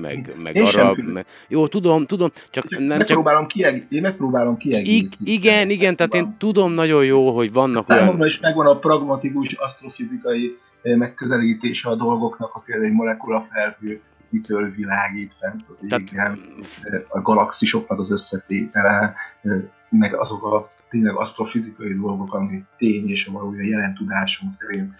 meg, meg arab. Meg... Jó, tudom, tudom, csak nem megpróbálom csak... Kieg... Én megpróbálom kiegészíteni. Igen, igen, tehát én tudom nagyon jó, hogy vannak Számomra olyan... is megvan a pragmatikus asztrofizikai megközelítése a dolgoknak, a például molekula felhő, mitől világít fent az égen, Tehát... a galaxisoknak az összetétele, meg azok a tényleg asztrofizikai dolgok, ami tény és a valója jelen tudásunk szerint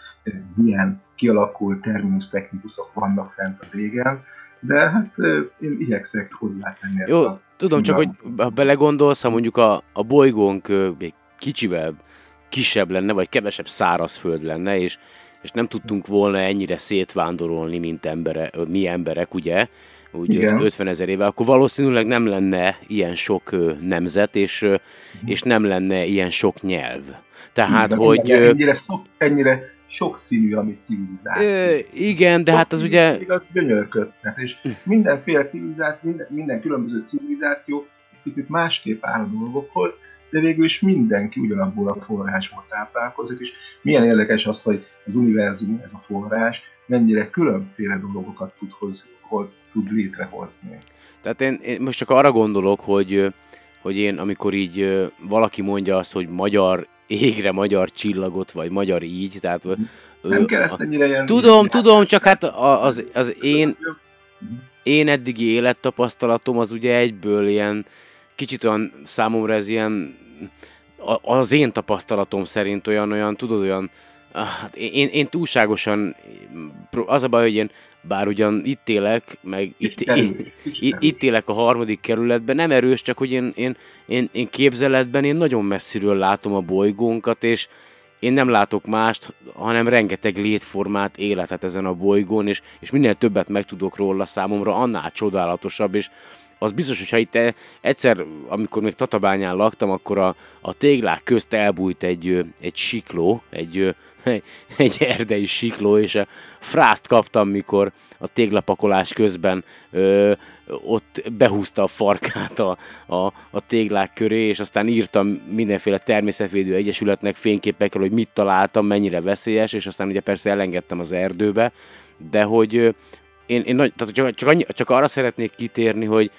milyen kialakult terminus technikusok vannak fent az égen, de hát én igyekszek hozzátenni ezt Jó, a tudom, csak hogy ha belegondolsz, ha mondjuk a, a bolygónk még kicsivel kisebb lenne, vagy kevesebb szárazföld lenne, és, és nem tudtunk volna ennyire szétvándorolni, mint embere, mi emberek, ugye, úgy Igen. 50 ezer éve, akkor valószínűleg nem lenne ilyen sok nemzet, és, uh-huh. és nem lenne ilyen sok nyelv. Tehát, Igen, hogy... Ennyire, sok, ennyire sokszínű a mi civilizáció. Ö, igen, de sok hát az ugye... Az gyönyörködhet, és hm. mindenféle civilizáció, minden, minden különböző civilizáció picit másképp áll a dolgokhoz, de végül is mindenki ugyanabból a forrásból táplálkozik, és milyen érdekes az, hogy az univerzum, ez a forrás, mennyire különféle dolgokat tud, hoz, hogy tud létrehozni. Tehát én, én most csak arra gondolok, hogy, hogy én amikor így valaki mondja azt, hogy magyar égre magyar csillagot, vagy magyar így, tehát... Nem kell ezt ennyire ilyen... Tudom, tudom, csak hát az, az én, én eddigi élettapasztalatom az ugye egyből ilyen, kicsit olyan számomra ez ilyen, az én tapasztalatom szerint olyan, olyan, tudod, olyan, ah, hát én, én túlságosan, az a baj, hogy én bár ugyan itt élek, meg itt, itt, itt élek a harmadik kerületben, nem erős, csak hogy én, én, én, én képzeletben én nagyon messziről látom a bolygónkat, és én nem látok mást, hanem rengeteg létformát, életet ezen a bolygón, és, és minél többet megtudok róla számomra, annál csodálatosabb, és az biztos, hogy ha itt egyszer, amikor még Tatabányán laktam, akkor a, a téglák közt elbújt egy, egy sikló, egy, egy erdei sikló, és a frászt kaptam, mikor a téglapakolás közben ö, ott behúzta a farkát a, a, a téglák köré, és aztán írtam mindenféle természetvédő egyesületnek fényképekkel, hogy mit találtam, mennyire veszélyes, és aztán ugye persze elengedtem az erdőbe, de hogy én, én nagy, tehát csak, csak, annyi, csak arra szeretnék kitérni, hogy,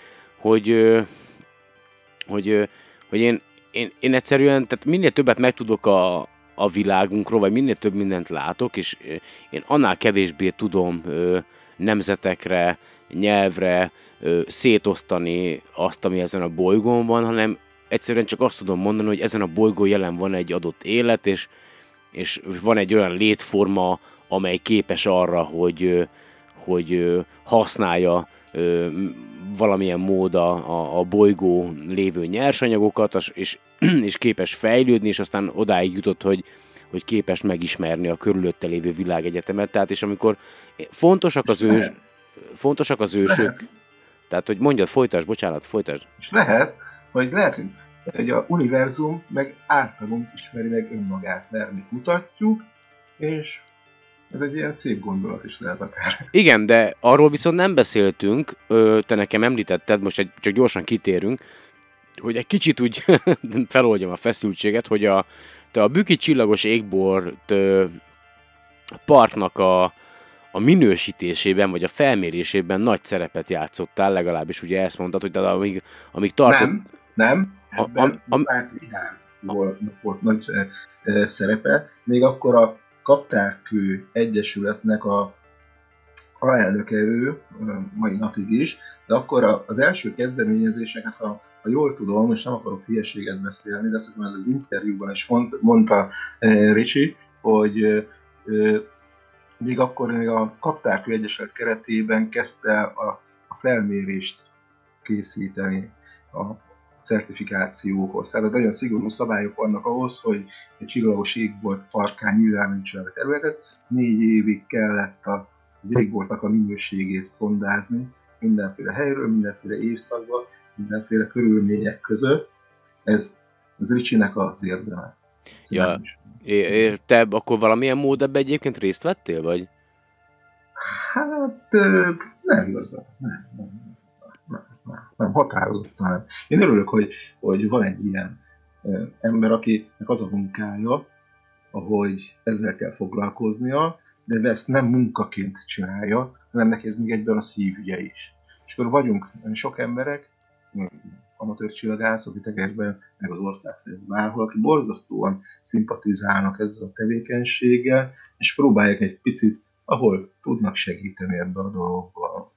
hogy, hogy, hogy én, én, én egyszerűen, tehát minél többet megtudok a, a világunkról, vagy minél több mindent látok, és én annál kevésbé tudom nemzetekre, nyelvre szétosztani azt, ami ezen a bolygón van, hanem egyszerűen csak azt tudom mondani, hogy ezen a bolygón jelen van egy adott élet, és, és van egy olyan létforma, amely képes arra, hogy, hogy használja valamilyen mód a, a, a bolygó lévő nyersanyagokat, és, és képes fejlődni, és aztán odáig jutott, hogy, hogy képes megismerni a körülötte lévő világegyetemet. Tehát, és amikor fontosak az, ős, fontosak az ősök, lehet. tehát, hogy mondjad, folytasd, bocsánat, folytasd. És lehet, hogy lehet, hogy a univerzum meg általunk ismeri meg önmagát, mert mi mutatjuk, és ez egy ilyen szép gondolat is lehet akár. Igen, de arról viszont nem beszéltünk, te nekem említetted, most egy, csak gyorsan kitérünk, hogy egy kicsit úgy feloldjam a feszültséget, hogy a, te a Büki csillagos égbort partnak a, a minősítésében, vagy a felmérésében nagy szerepet játszottál, legalábbis ugye ezt mondtad, hogy amíg, amíg tartott... Nem, nem, ebben a, a, a, volt, volt nagy szerepe, még akkor a Kaptárkő Egyesületnek a alelnöke ő, mai napig is, de akkor az első kezdeményezéseket, ha, ha jól tudom, és nem akarok hülyeséget beszélni, de azt hiszem ez az interjúban is mond, mondta eh, Ricsi, hogy eh, még akkor még a Kaptárkő Egyesület keretében kezdte a, a felmérést készíteni a certifikációhoz. Tehát nagyon szigorú szabályok vannak ahhoz, hogy egy csillagos égbolt parkán nyilvánítsa a területet. Négy évig kellett az égboltnak a minőségét szondázni, mindenféle helyről, mindenféle évszakban, mindenféle körülmények között. Ez az Ricsinek az érdeme. Ja, te akkor valamilyen mód ebbe egyébként részt vettél, vagy? Hát nem igazán, nem, nem nem határozottan. Én örülök, hogy, hogy van egy ilyen ember, akinek az a munkája, ahogy ezzel kell foglalkoznia, de ezt nem munkaként csinálja, hanem neki ez még egyben a szívügye is. És akkor vagyunk sok emberek, amatőr csillagászok, idegenben, meg az ország szerint bárhol, aki borzasztóan szimpatizálnak ezzel a tevékenységgel, és próbálják egy picit, ahol tudnak segíteni ebben a dologban.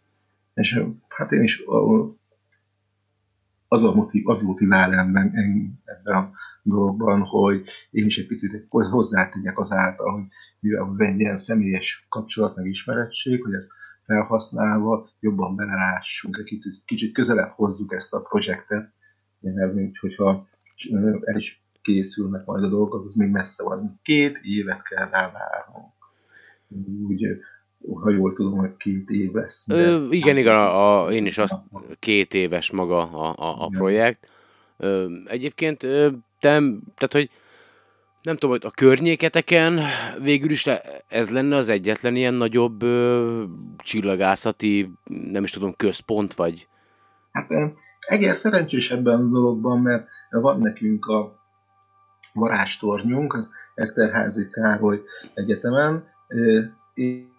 És hát én is az, a motiv, az motivál ebben, ebben a dologban, hogy én is egy picit hozzátegyek azáltal, hogy mivel van egy ilyen személyes kapcsolat, meg ismerettség, hogy ezt felhasználva jobban belelássunk, egy kicsit, kicsit közelebb hozzuk ezt a projektet, mert hogyha el is készülnek majd a dolgok, az még messze van. Két évet kell rá várnunk. Úgy ha jól tudom, hogy két év lesz. Ö, igen, igen, a, a, én is azt két éves maga a, a, a projekt. Ö, egyébként te, tehát, hogy nem tudom, hogy a környéketeken végül is ez lenne az egyetlen ilyen nagyobb ö, csillagászati, nem is tudom, központ, vagy? Hát Eger szerencsés ebben a dologban, mert van nekünk a varástornyunk, az Eszterházi Károly Egyetemen,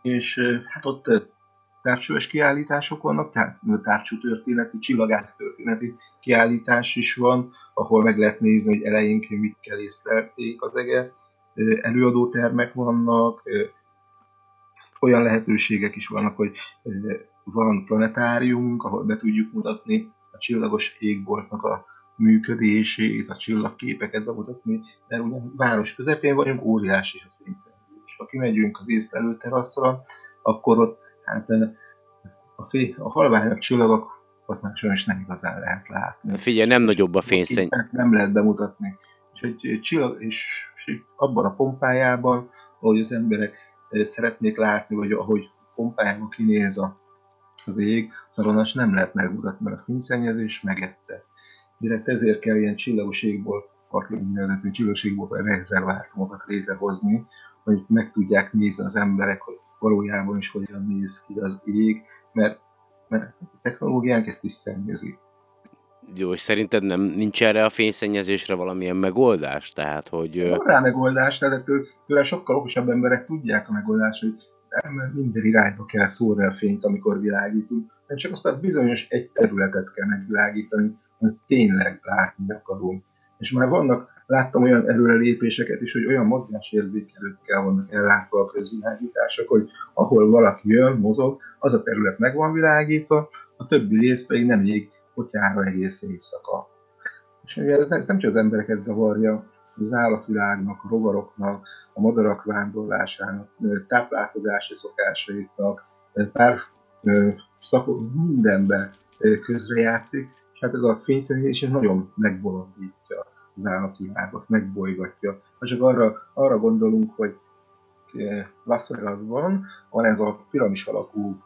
és hát ott tárcsős kiállítások vannak, tehát tárcsú történeti, csillagász történeti kiállítás is van, ahol meg lehet nézni, hogy elejénként mit észlelték az ege. Előadótermek vannak, olyan lehetőségek is vannak, hogy van planetáriumunk, ahol be tudjuk mutatni a csillagos égboltnak a működését, a csillagképeket bemutatni, mert ugye város közepén vagyunk, óriási a fényszennyezés. Ha kimegyünk az észlelő teraszra, akkor ott hát a, fény, a halványak csillagok ott már sajnos nem igazán lehet látni. Figyelj, nem nagyobb a fényszenny. Nem lehet bemutatni. És egy csillag, és, és abban a pompájában, ahogy az emberek szeretnék látni, vagy ahogy pompájában kinéz a, az ég, szaronas nem lehet megmutatni, mert a fényszennyezés megette. Direkt ezért kell ilyen csillagos égból, nevezetű csillagos égból rezervátumokat létrehozni, hogy meg tudják nézni az emberek, hogy valójában is hogyan néz ki az ég, mert, mert a technológiánk ezt is szennyezi. Jó, és szerinted nem nincs erre a fényszennyezésre valamilyen megoldás? Tehát, hogy... Van rá megoldás, tehát tőle sokkal okosabb emberek tudják a megoldást, hogy nem minden irányba kell szórni a fényt, amikor világítunk, hanem csak azt a bizonyos egy területet kell megvilágítani, hogy tényleg látni akarunk. És már vannak láttam olyan előrelépéseket is, hogy olyan mozgásérzékelőkkel vannak ellátva a közvilágítások, hogy ahol valaki jön, mozog, az a terület meg van világítva, a többi rész pedig nem ég potyára egész éjszaka. És ez, ez nem csak az embereket zavarja, az állatvilágnak, a rovaroknak, a madarak vándorlásának, táplálkozási szokásaiknak, pár szakok mindenben közrejátszik, és hát ez a fényszennyezés nagyon megbolondítja az állatvilágot, megbolygatja. Ha csak arra, arra gondolunk, hogy eh, Las Vegasban van ez a piramis alakú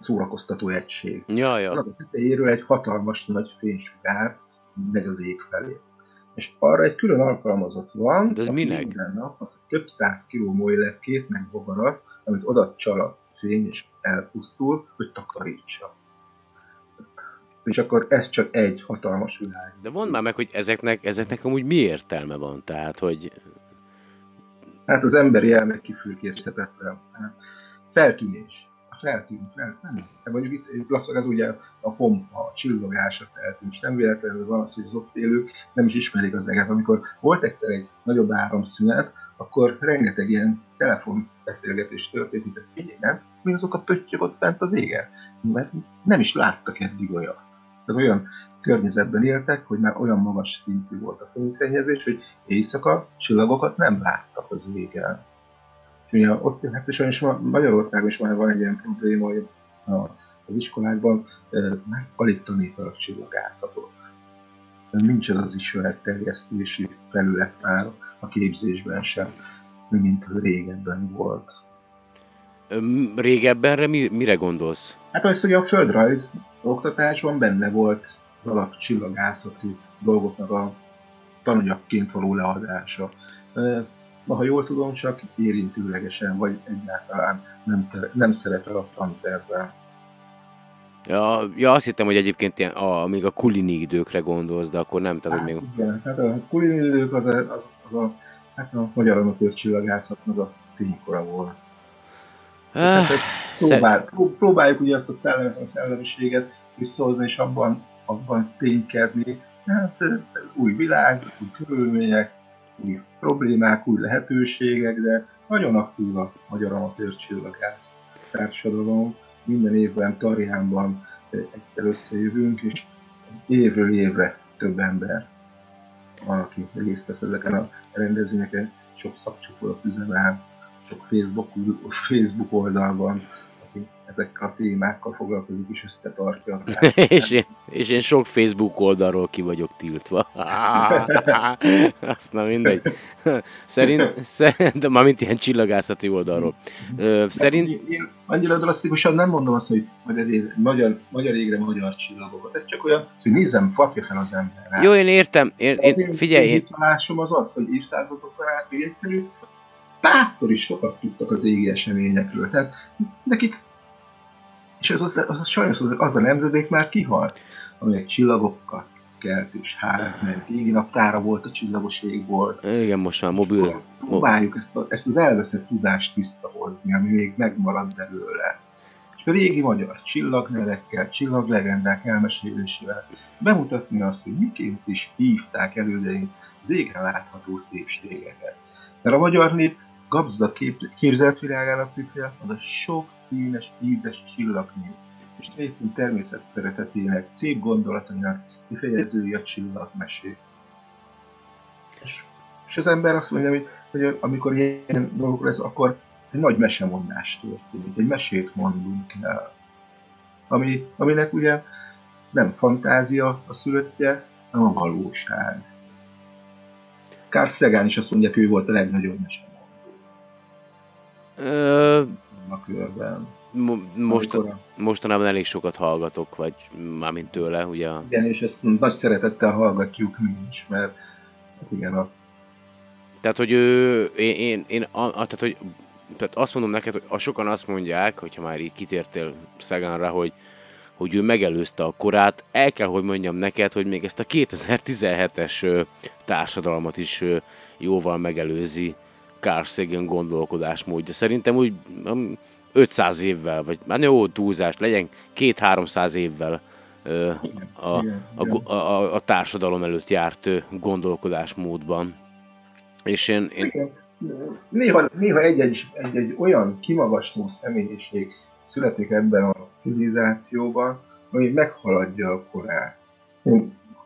szórakoztató egység. Ja, ja. A tetejéről egy hatalmas nagy fénysugár megy az ég felé. És arra egy külön alkalmazott van, De ez minek? minden nap az több száz kiló molyletkét meg bogarat, amit oda csal a fény és elpusztul, hogy takarítsa és akkor ez csak egy hatalmas világ. De mondd már meg, hogy ezeknek, ezeknek amúgy mi értelme van? Tehát, hogy... Hát az emberi elme kifürkészhetetlen. Feltűnés. A feltűn, feltűn. Nem. Mondjuk itt, itt Las Vegas ugye a pompa, a csillogás a feltűn, és nem véletlenül van az, hogy az ott élők nem is ismerik az eget. Amikor volt egyszer egy nagyobb áramszünet, akkor rengeteg ilyen telefonbeszélgetés történt, hogy figyelj, nem? Mi azok a pöttyök ott bent az égen? Mert nem is láttak eddig olyat. Tehát olyan környezetben éltek, hogy már olyan magas szintű volt a fényszennyezés, hogy éjszaka csillagokat nem láttak az égen. És ugye ott, hát is sajnos Magyarországon is már van egy ilyen probléma, hogy az iskolákban már alig tanítanak csillagászatot. Nincs az az ismeretterjesztési felület már a képzésben sem, mint régebben volt. Régebbenre mire gondolsz? Hát az, hogy a földrajz oktatásban benne volt az alapcsillagászati dolgoknak a tananyagként való leadása. Na, ha jól tudom, csak érintőlegesen, vagy egyáltalán nem, te, nem szerepel a tantervben. Ja, ja, azt hittem, hogy egyébként ilyen, a, még a kulini időkre gondolsz, de akkor nem, tehát hát, még... Igen, hát a kulini idők az a, az, az a, hát a magyar amatőr csillagászatnak a fénykora volt. Hát, próbál, próbáljuk ugye azt a, szellem, a szellemiséget visszahozni, és abban, abban ténykedni. Hát új világ, új körülmények, új problémák, új lehetőségek, de nagyon aktív a magyar amatőr csillagász társadalom. Minden évben Tarjánban egyszer összejövünk, és évről évre több ember van, aki részt vesz ezeken a rendezvényeken, sok szakcsoport üzemel, sok Facebook, Facebook oldalban, aki ezekkel a témákkal foglalkozik és összetartja. és, én, és én sok Facebook oldalról ki vagyok tiltva. Azt na mindegy. Szerint, szerint de már mint ilyen csillagászati oldalról. szerint... Én annyira drasztikusan nem mondom azt, hogy magyar, magyar, magyar égre magyar csillagokat. Ez csak olyan, hogy nézem, fakja fel az ember. Jó, én értem. Én, én, figyelj, én... Az az, hogy évszázadokon át egyszerű, pásztor is sokat tudtak az égi eseményekről. Tehát nekik, és az, az, az, sajnos az, az a nemzedék már kihalt, amelyek csillagokkal kelt és hát, mert égi naptára volt, a csillagos ég volt. Igen, most már mobil. Próbáljuk ezt, a, ezt az elveszett tudást visszahozni, ami még megmarad belőle. És a régi magyar csillagnevekkel, csillaglegendák elmesélésével bemutatni azt, hogy miként is hívták elődeink az égre látható szépségeket. Mert a magyar nép gazdag kép, képzelt világának tükrje, az a sok színes, ízes csillagnév, és népünk természet szeretetének, szép gondolatainak kifejezői a csillagmesé. És, és az ember azt mondja, hogy, hogy amikor ilyen dolgok lesz, akkor egy nagy mesemondás történik, egy mesét mondunk el. Ami, aminek ugye nem fantázia a szülöttje, hanem a valóság. Carl Sagan is azt mondja, hogy ő volt a legnagyobb mesemondó. Ö... A körben. Most, mostanában elég sokat hallgatok, vagy mármint tőle, ugye? Igen, és ezt nagy szeretettel hallgatjuk mi is, mert hát igen, a... Tehát, hogy ő, én, én, én a, a, tehát, hogy tehát azt mondom neked, hogy a sokan azt mondják, hogyha már így kitértél Szegánra, hogy, hogy ő megelőzte a korát, el kell, hogy mondjam neked, hogy még ezt a 2017-es társadalmat is jóval megelőzi Carl Sagan gondolkodásmódja. Szerintem úgy 500 évvel, vagy már jó túlzás, legyen 2-300 évvel a, a, a, a társadalom előtt járt gondolkodásmódban. És én, én... Néha, néha egy-egy, egy-egy olyan kimagasló személyiség születik ebben a civilizációban, ami meghaladja a korát.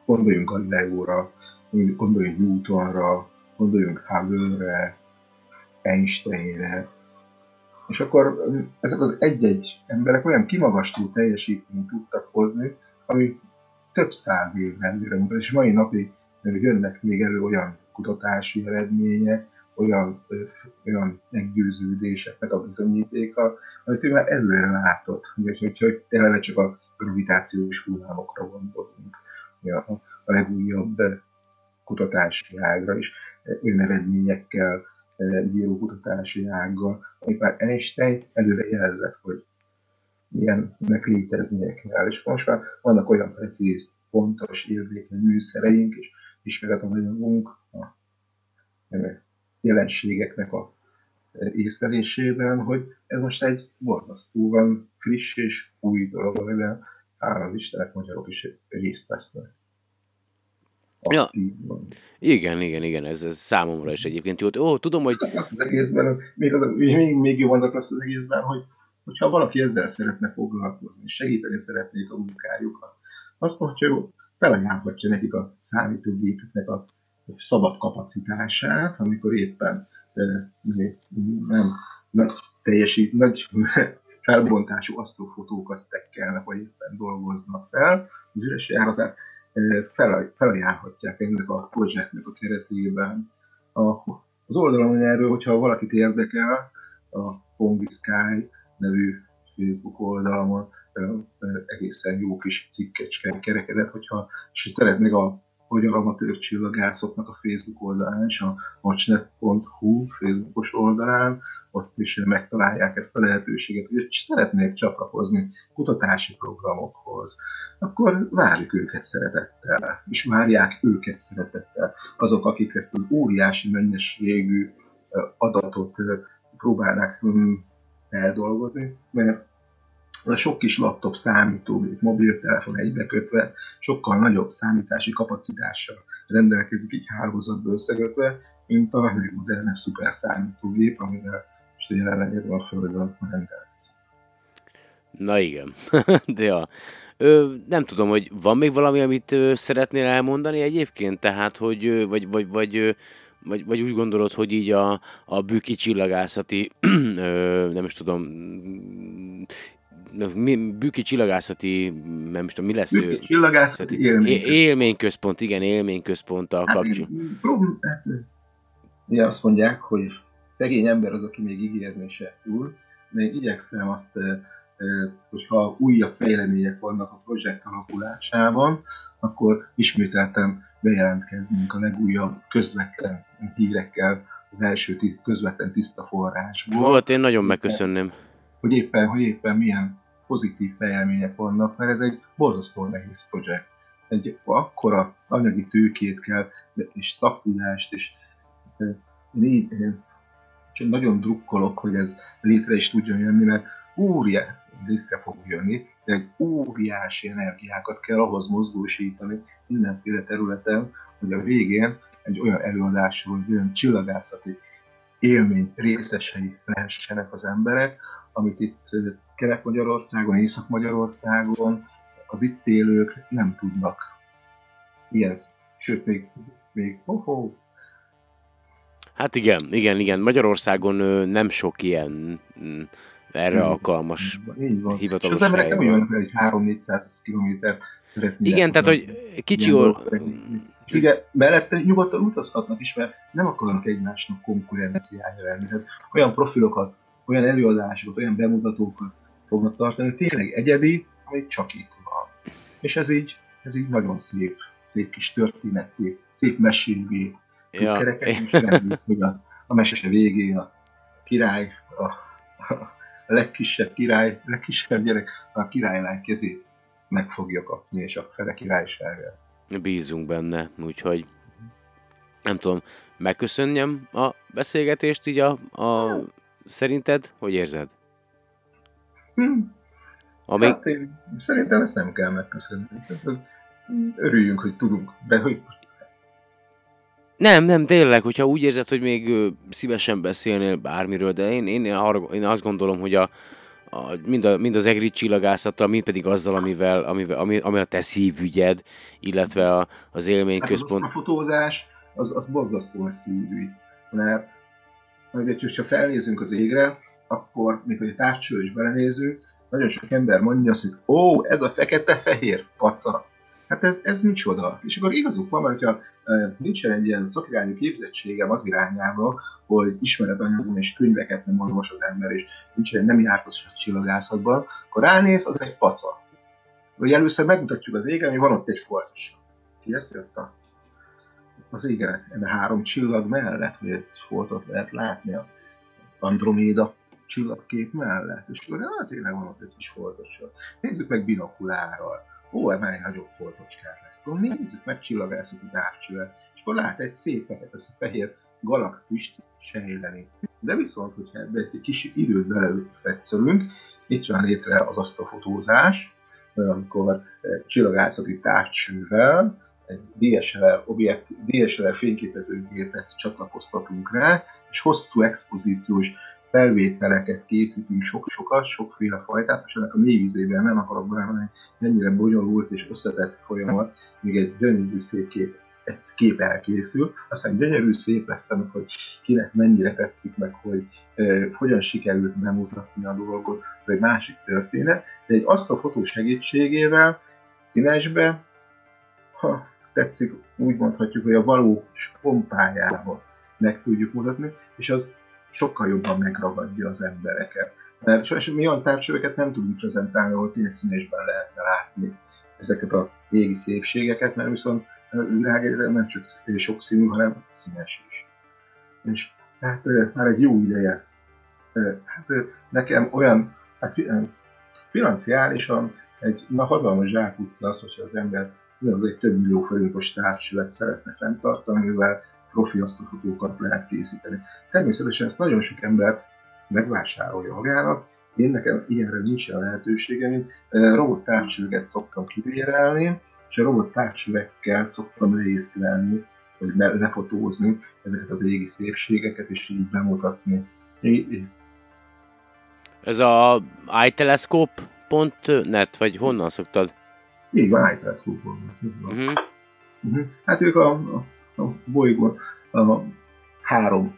Gondoljunk a Legóra, gondoljunk Newtonra, gondoljunk Hubble-re, Einsteinre, és akkor ezek az egy-egy emberek olyan kimagasló teljesítményt tudtak hozni, ami több száz év előre mutat, és mai napig jönnek még elő olyan kutatási eredmények, olyan, olyan meggyőződéseknek a bizonyítéka, amit ő már előre látott. Úgyhogy eleve csak a gravitációs hullámokra gondolunk, a, a legújabb kutatási ágra is, olyan eredményekkel bíró kutatási ággal, amit már Einstein előre jelzett, hogy ilyennek léteznie kell. És most már vannak olyan precíz, pontos, érzékeny műszereink, és ismeretanyagunk a jelenségeknek a észlelésében, hogy ez most egy borzasztóan friss és új dolog, amiben hála az Istenek magyarok is részt vesznek. Ja. Igen, igen, igen, ez, ez számomra is egyébként jó. Ó, tudom, hogy... Az, az egészben, még, az, még, még jobb az az egészben, hogy hogyha valaki ezzel szeretne foglalkozni, segíteni szeretnék a munkájukat, azt mondja, hogy felajánlhatja nekik a számítógépeknek a szabad kapacitását, amikor éppen nem nagy teljesít, nagy felbontású asztrofotókat tekkelnek, vagy éppen dolgoznak fel az üres járatát, felajánlhatják ennek a projektnek a keretében. A, az oldalon erről, hogyha valakit érdekel, a Pongi Sky nevű Facebook oldalamon egészen jó kis cikkecske kerekedett, hogyha és szeretnék a magyar amatőr csillagászoknak a Facebook oldalán és a watchnet.hu Facebookos oldalán, ott is megtalálják ezt a lehetőséget, hogy szeretnék csatlakozni kutatási programokhoz, akkor várjuk őket szeretettel, és várják őket szeretettel azok, akik ezt az óriási mennyiségű adatot próbálnak hm, eldolgozni, mert a sok kis laptop, számítógép, mobiltelefon egybekötve sokkal nagyobb számítási kapacitással rendelkezik egy hálózatba összekötve, mint a legmodernebb szuper számítógép, amivel most jelenleg a Földön rendelkezik. Na igen, de ja. Ö, nem tudom, hogy van még valami, amit ö, szeretnél elmondani egyébként? Tehát, hogy ö, vagy, vagy, vagy, vagy, vagy úgy gondolod, hogy így a, a bűki csillagászati, ö, nem is tudom, Bükki csillagászati, nem tudom, mi lesz Bükki ő? csillagászati élményközpont. Élményközpont, igen, élményközponttal hát, kapcsolatban. Hát, ugye azt mondják, hogy szegény ember az, aki még ígérni se tud, én igyekszem azt, hogyha újabb fejlemények vannak a projekt alakulásában, akkor ismételten bejelentkeznünk a legújabb közvetlen hírekkel az első közvetlen tiszta forrásból. Volt, én nagyon megköszönném. Hogy éppen, hogy éppen milyen pozitív fejlemények vannak, mert ez egy borzasztó nehéz projekt. Egy akkora anyagi tőkét kell, és szaktudást, és én, én csak nagyon drukkolok, hogy ez létre is tudjon jönni, mert óriás, létre fog jönni, de óriási energiákat kell ahhoz mozgósítani mindenféle területen, hogy a végén egy olyan előadásról, egy olyan csillagászati élmény részesei lehessenek az emberek, amit itt Kelet-Magyarországon, Észak-Magyarországon az itt élők nem tudnak. Ilyen, sőt, még, még oh, oh. Hát igen, igen, igen. Magyarországon nem sok ilyen mm, erre így alkalmas így van. hivatalos És az emberek nem olyan, hogy 3-400 kilométert szeretnének. Igen, tehát hogy kicsi or... És ugye mellette nyugodtan utazhatnak is, mert nem akarnak egymásnak konkurenciája lenni. Tehát olyan profilokat, olyan előadásokat, olyan bemutatókat fognak tartani, tényleg egyedi, ami csak itt van. És ez így, ez így nagyon szép, szép kis történeté, szép mesévé. Ja. Kereket, hogy a, a mese végén a király, a, a legkisebb király, a legkisebb gyerek a királylány kezét meg fogja kapni, és a fele királyságát. Bízunk benne, úgyhogy nem tudom, megköszönjem a beszélgetést így a, a szerinted? Hogy érzed? Hm. Amíg... Hát én, szerintem ezt nem kell megköszönni. Szerintem örüljünk, hogy tudunk, de hogy nem, nem, tényleg, hogyha úgy érzed, hogy még szívesen beszélnél bármiről, de én, én, arra, én azt gondolom, hogy a, a, mind, a, mind az egri csillagászattal, mind pedig azzal, amivel, amivel ami, ami a te szívügyed, illetve a, az élményközpont. Hát az a fotózás, az, az borzasztó a szívügy. Mert, mert hogyha felnézünk az égre, akkor, mikor egy távcső is belenézünk, nagyon sok ember mondja azt, hogy ó, ez a fekete-fehér paca. Hát ez, ez micsoda? És akkor igazuk van, mert hogyha nincsen egy ilyen szakirányú képzettségem az irányába, hogy ismeretanyagon és könyveket nem olvas az ember, és nincsen nem jártos a csillagászatban, akkor ránéz, az egy paca. Vagy először megmutatjuk az égen, hogy van ott egy foltos. Ki ezt jött a az égen, a három csillag mellett, hogy egy foltot lehet látni a Androméda csillagkép mellett, és akkor hát tényleg van ott egy kis foltos. Nézzük meg binokulárral. Ó, ez már egy nagyobb foltocskát lesz akkor nézzük meg csillagászati távcsővel, és akkor lát egy szép fekete fehér galaxist sejleni. De viszont, hogyha ebbe egy kis időt belefetszölünk, itt van létre az asztrofotózás, amikor csillagászati távcsővel egy DSLR, objekt, DSLR fényképezőgépet csatlakoztatunk rá, és hosszú expozíciós felvételeket készítünk sok-sokat, sokféle fajtát, és ennek a mélyvízében nem akarok belemenni, mennyire bonyolult és összetett folyamat, még egy gyönyörű szép kép, egy kép elkészül, aztán gyönyörű szép lesz, hogy kinek mennyire tetszik, meg hogy e, hogyan sikerült bemutatni a dolgot, ez másik történet, de egy asztalfotó segítségével színesbe, ha tetszik, úgy mondhatjuk, hogy a valós pompájába meg tudjuk mutatni, és az sokkal jobban megragadja az embereket. Mert sajnos mi olyan távcsöveket nem tudunk prezentálni, ahol tényleg színésben lehetne látni ezeket a régi szépségeket, mert viszont a világ nem csak sok színű, hanem színes is. És hát már egy jó ideje, hát nekem olyan, hát financiálisan egy na, hatalmas zsákutca az, hogyha az ember az egy több millió forintos távcsövet szeretne fenntartani, mivel profi asztalfotókat lehet készíteni. Természetesen ezt nagyon sok ember megvásárolja magának, én nekem ilyenre nincsen lehetőségem, én robot távcsöveket szoktam kivérelni, és a robot távcsövekkel szoktam leészlelni, vagy lefotózni ezeket az égi szépségeket, és így bemutatni. Ez a itelescope.net, vagy honnan szoktad? Így van, itelescope.net. Uh-huh. Uh-huh. Hát ők a, a a bolygón a három,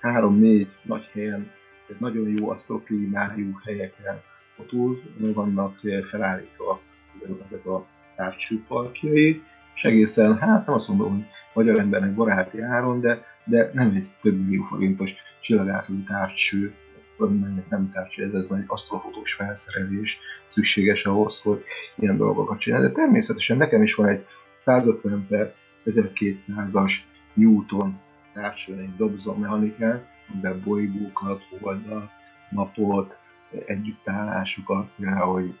három-négy nagy helyen, nagyon jó asztroklímájú helyeken fotóz, vannak felállítva ezek a távcső parkjai, és egészen, hát nem azt mondom, hogy magyar embernek baráti áron, de, de nem egy több millió forintos csillagászati távcső, nem, távcső, ez, ez egy asztrofotós felszerelés szükséges ahhoz, hogy ilyen dolgokat csinálni. De természetesen nekem is van egy 150 per 1200-as Newton távcső, egy dobzómechanikán, amiben bolygókat, holdat, napot, együttállásokat, hogy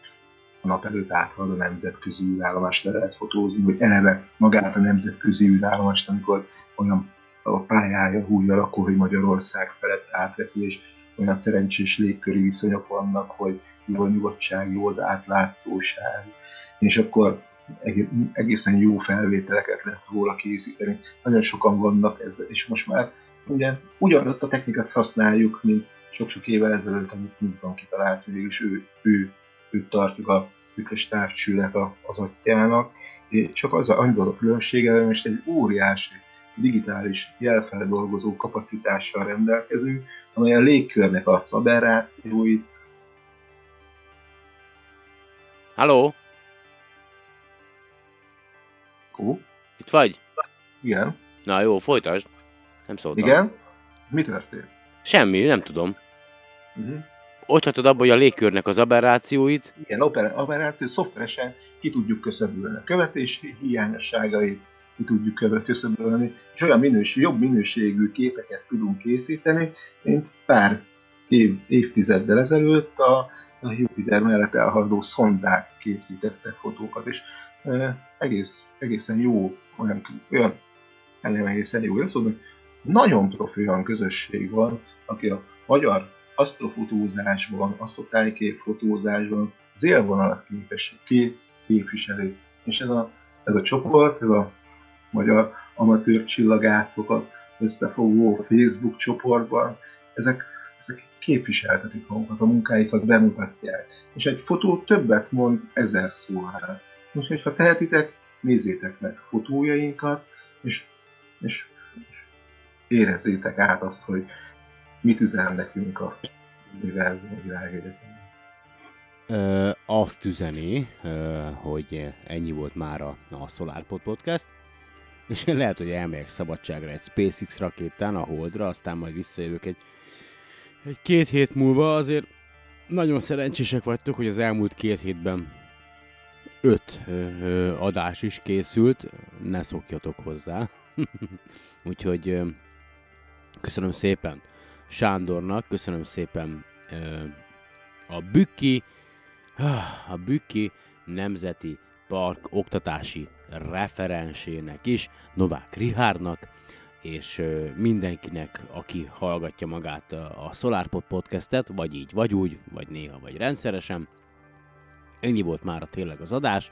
a nap előtt áthalad a nemzetközi űrállomást le lehet fotózni, hogy eleve magát a nemzetközi űrállomást, amikor olyan a pályája hújja akkor, hogy Magyarország felett átrepül, és olyan szerencsés légköri viszonyok vannak, hogy jó nyugodtság, jó az átlátszóság, és akkor egészen jó felvételeket lehet róla készíteni. Nagyon sokan vannak ezzel, és most már ugye ugyanazt a technikát használjuk, mint sok-sok évvel ezelőtt, amit Newton kitalált, hogy végülis ő, ő, őt tartjuk a ükös távcsőnek az atyának, csak az a, annyi a különbsége, most egy óriási digitális jelfeldolgozó kapacitással rendelkezünk, amely a légkörnek az aberrációit. Halló? Itt vagy? Igen. Na jó, folytasd. Nem szóltam. Igen? Mi történt? Semmi, nem tudom. Uh-huh. Ott hagytad abba, hogy a légkörnek az aberrációit. Igen, aberráció, szoftveresen ki tudjuk köszöbölni a követés hiányosságait, ki tudjuk köszöbölni, és olyan minőség, jobb minőségű képeket tudunk készíteni, mint pár év, évtizeddel ezelőtt a, a Jupiter mellett elhaladó szondák készítettek fotókat, és egész, egészen jó, olyan, olyan nem egészen jó, hogy nagyon profi olyan közösség van, aki a magyar asztrofotózásban, asztrotájképfotózásban az élvonalat képes, két képviselő. És ez a, ez a csoport, ez a magyar amatőr csillagászokat összefogó Facebook csoportban, ezek, ezek képviseltetik magukat, a munkáikat bemutatják. És egy fotó többet mond ezer szóval. Úgyhogy ha tehetitek, nézzétek meg fotójainkat, és, és, és érezzétek át azt, hogy mit üzen nekünk a univerzum világegyetem. Azt üzeni, ö, hogy ennyi volt már a, a SolarPod Podcast, és lehet, hogy elmegyek szabadságra egy SpaceX rakétán a Holdra, aztán majd visszajövök egy, egy két hét múlva, azért nagyon szerencsések vagytok, hogy az elmúlt két hétben öt adás is készült, ne szokjatok hozzá. Úgyhogy köszönöm szépen Sándornak, köszönöm szépen a Bükki, a Bükki Nemzeti Park oktatási referensének is, Novák Rihárnak, és mindenkinek, aki hallgatja magát a SolarPod podcastet, vagy így, vagy úgy, vagy néha, vagy rendszeresen. Ennyi volt már a tényleg az adás.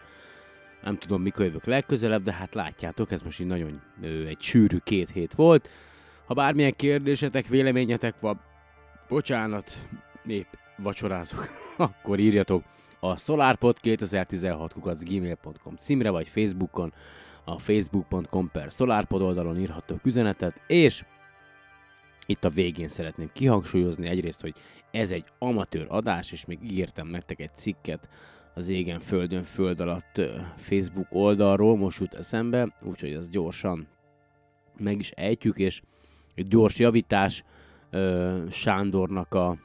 Nem tudom, mikor jövök legközelebb, de hát látjátok, ez most így nagyon ö, egy sűrű két hét volt. Ha bármilyen kérdésetek, véleményetek van, bocsánat, épp vacsorázok, akkor írjatok a solarpod2016 gmail.com címre, vagy Facebookon, a facebook.com per solarpod oldalon írhattok üzenetet, és itt a végén szeretném kihangsúlyozni egyrészt, hogy ez egy amatőr adás, és még ígértem nektek egy cikket az égen, földön, föld alatt Facebook oldalról, most jut eszembe, úgyhogy ez gyorsan meg is ejtjük, és egy gyors javítás Sándornak a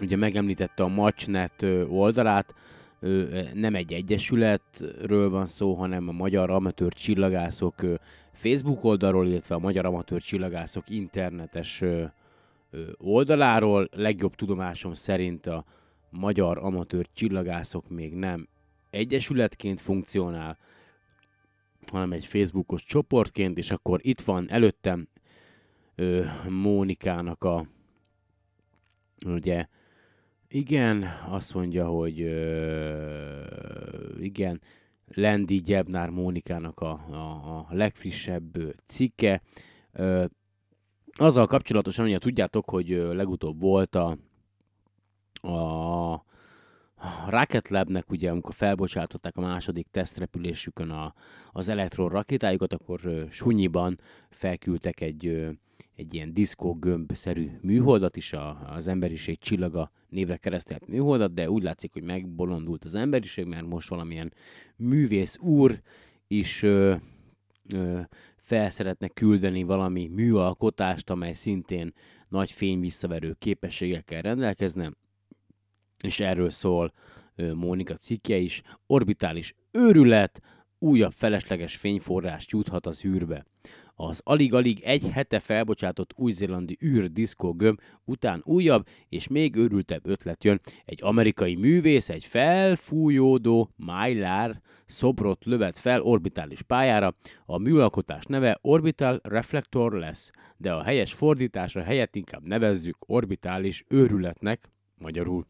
ugye megemlítette a Matchnet oldalát, nem egy egyesületről van szó, hanem a Magyar Amatőr Csillagászok Facebook oldalról, illetve a Magyar Amatőr Csillagászok internetes oldaláról. Legjobb tudomásom szerint a Magyar Amatőr Csillagászok még nem egyesületként funkcionál, hanem egy Facebookos csoportként, és akkor itt van előttem Mónikának a ugye igen, azt mondja, hogy ö, igen, Lendi Gyebnár Mónikának a, a, a legfrissebb cikke. Ö, azzal kapcsolatosan, ugye tudjátok, hogy legutóbb volt a, a Rocket Labnek, ugye, amikor felbocsátották a második tesztrepülésükön a, az elektron rakétájukat, akkor Sunyiban felküldtek egy, egy ilyen diszkó-gömbszerű műholdat is, a, az emberiség csillaga névre keresztelt műholdat, de úgy látszik, hogy megbolondult az emberiség, mert most valamilyen művész úr is ö, ö, fel szeretne küldeni valami műalkotást, amely szintén nagy fény visszaverő képességekkel rendelkezne, és erről szól Mónika cikke is. Orbitális őrület, újabb felesleges fényforrást juthat az űrbe. Az alig-alig egy hete felbocsátott új-zélandi űrdiszkó gömb után újabb és még őrültebb ötlet jön. Egy amerikai művész egy felfújódó Mylar szobrot lövet fel orbitális pályára. A műalkotás neve Orbital Reflector lesz, de a helyes fordításra helyett inkább nevezzük orbitális őrületnek, magyarul.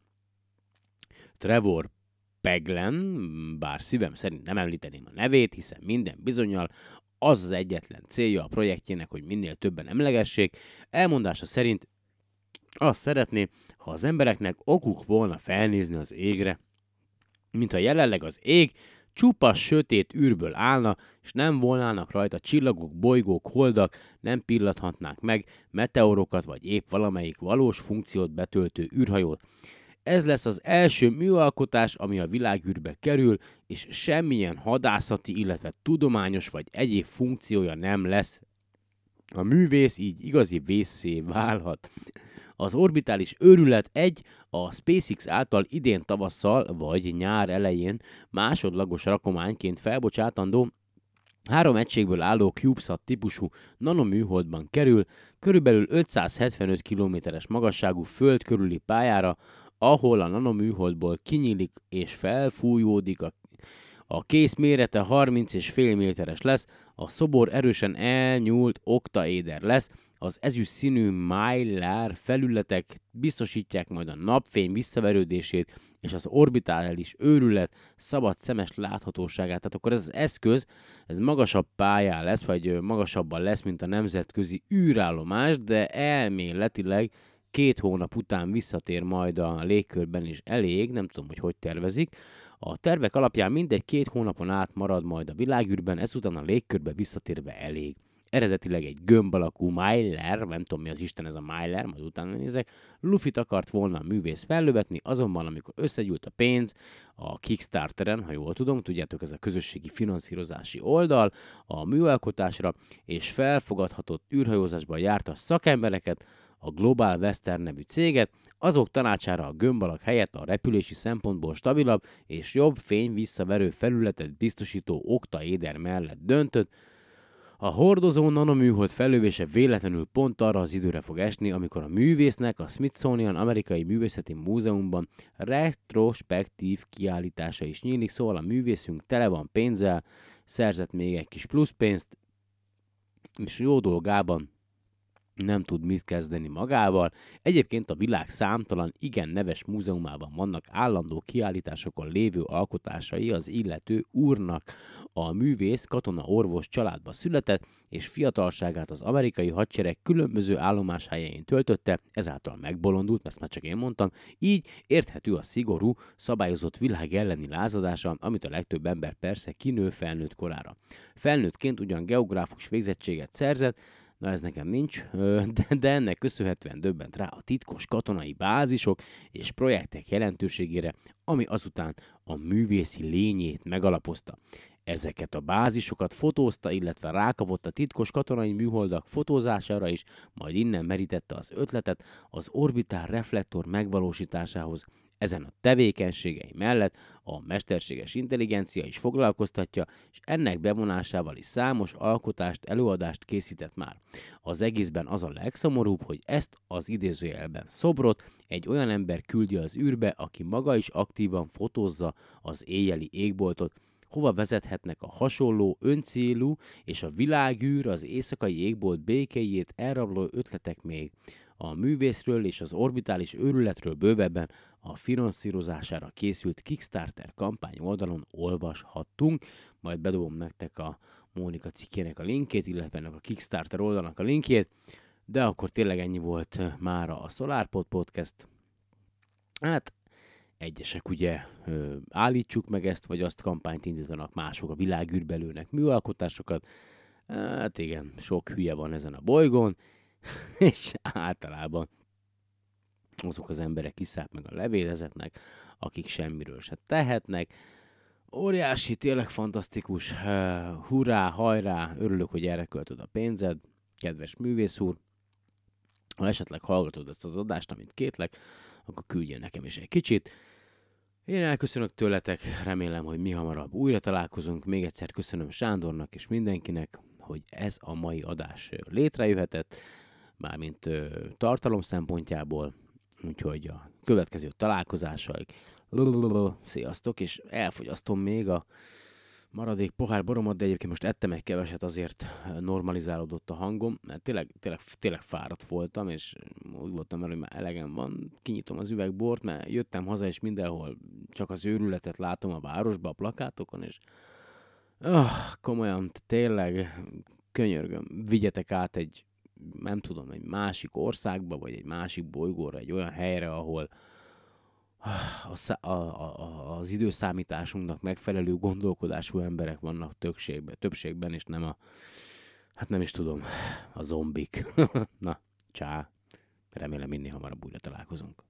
Trevor Peglen, bár szívem szerint nem említeném a nevét, hiszen minden bizonyal az az egyetlen célja a projektjének, hogy minél többen emlegessék. Elmondása szerint azt szeretné, ha az embereknek okuk volna felnézni az égre, mintha jelenleg az ég csupa sötét űrből állna, és nem volnának rajta csillagok, bolygók, holdak, nem pillathatnák meg meteorokat, vagy épp valamelyik valós funkciót betöltő űrhajót. Ez lesz az első műalkotás, ami a világűrbe kerül, és semmilyen hadászati, illetve tudományos vagy egyéb funkciója nem lesz. A művész így igazi vészé válhat. Az orbitális őrület egy a SpaceX által idén tavasszal vagy nyár elején másodlagos rakományként felbocsátandó Három egységből álló CubeSat típusú nanoműholdban kerül, körülbelül 575 kilométeres magasságú föld körüli pályára, ahol a nanoműholdból kinyílik és felfújódik a a kész mérete 30 és fél méteres lesz, a szobor erősen elnyúlt oktaéder lesz, az ezüst színű Mylar felületek biztosítják majd a napfény visszaverődését és az orbitális őrület szabad szemes láthatóságát. Tehát akkor ez az eszköz, ez magasabb pályán lesz, vagy magasabban lesz, mint a nemzetközi űrállomás, de elméletileg két hónap után visszatér majd a légkörben is elég, nem tudom, hogy hogy tervezik. A tervek alapján mindegy két hónapon át marad majd a világűrben, ezután a légkörbe visszatérve elég. Eredetileg egy gömb alakú Myler, nem tudom mi az Isten ez a Myler, majd utána nézek, Lufit akart volna a művész fellövetni, azonban amikor összegyűlt a pénz a Kickstarteren, ha jól tudom, tudjátok ez a közösségi finanszírozási oldal a műalkotásra, és felfogadhatott űrhajózásban járta szakembereket, a Global Western nevű céget, azok tanácsára a gömbalak helyett a repülési szempontból stabilabb és jobb fény visszaverő felületet biztosító oktaéder mellett döntött, a hordozó nanoműhold felövése véletlenül pont arra az időre fog esni, amikor a művésznek a Smithsonian Amerikai Művészeti Múzeumban retrospektív kiállítása is nyílik, szóval a művészünk tele van pénzzel, szerzett még egy kis pluszpénzt, és jó dolgában nem tud mit kezdeni magával. Egyébként a világ számtalan igen neves múzeumában vannak állandó kiállításokon lévő alkotásai az illető úrnak. A művész katona orvos családba született, és fiatalságát az amerikai hadsereg különböző állomáshelyein töltötte, ezáltal megbolondult, ezt már csak én mondtam, így érthető a szigorú, szabályozott világ elleni lázadása, amit a legtöbb ember persze kinő felnőtt korára. Felnőttként ugyan geográfus végzettséget szerzett, Na ez nekem nincs, de, de ennek köszönhetően döbbent rá a titkos katonai bázisok és projektek jelentőségére, ami azután a művészi lényét megalapozta. Ezeket a bázisokat fotózta, illetve rákapott a titkos katonai műholdak fotózására is, majd innen merítette az ötletet az orbitál reflektor megvalósításához, ezen a tevékenységei mellett a mesterséges intelligencia is foglalkoztatja, és ennek bevonásával is számos alkotást, előadást készített már. Az egészben az a legszomorúbb, hogy ezt az idézőjelben szobrot egy olyan ember küldi az űrbe, aki maga is aktívan fotózza az éjjeli égboltot, hova vezethetnek a hasonló, öncélú és a világűr, az éjszakai égbolt békéjét elrabló ötletek még. A művészről és az orbitális őrületről bővebben a finanszírozására készült Kickstarter kampány oldalon olvashattunk, majd bedobom nektek a Mónika cikkének a linkét, illetve ennek a Kickstarter oldalnak a linkjét, de akkor tényleg ennyi volt mára a SolarPod Podcast. Hát egyesek ugye ö, állítsuk meg ezt, vagy azt kampányt indítanak, mások a világűrbelőnek műalkotásokat. Hát igen, sok hülye van ezen a bolygón. és általában azok az emberek kiszállt meg a levélezetnek, akik semmiről se tehetnek. Óriási, tényleg fantasztikus, hurrá, hajrá, örülök, hogy erre költöd a pénzed, kedves művész úr. Ha esetleg hallgatod ezt az adást, amit kétlek, akkor küldjél nekem is egy kicsit. Én elköszönök tőletek, remélem, hogy mi hamarabb újra találkozunk. Még egyszer köszönöm Sándornak és mindenkinek, hogy ez a mai adás létrejöhetett, mármint ö, tartalom szempontjából. Úgyhogy a következő találkozással sziasztok, és elfogyasztom még a maradék pohár boromat, de egyébként most ettem egy keveset, azért normalizálódott a hangom, mert tényleg, tényleg, tényleg fáradt voltam, és úgy voltam el, hogy már elegem van, kinyitom az üvegbort, mert jöttem haza, és mindenhol csak az őrületet látom a városba, a plakátokon, és oh, komolyan, tényleg könyörgöm, vigyetek át egy, nem tudom, egy másik országba, vagy egy másik bolygóra, egy olyan helyre, ahol, a, a, a, az időszámításunknak megfelelő gondolkodású emberek vannak többségben, többségben, és nem a, hát nem is tudom, a zombik. Na, csá. Remélem minél hamarabb újra találkozunk.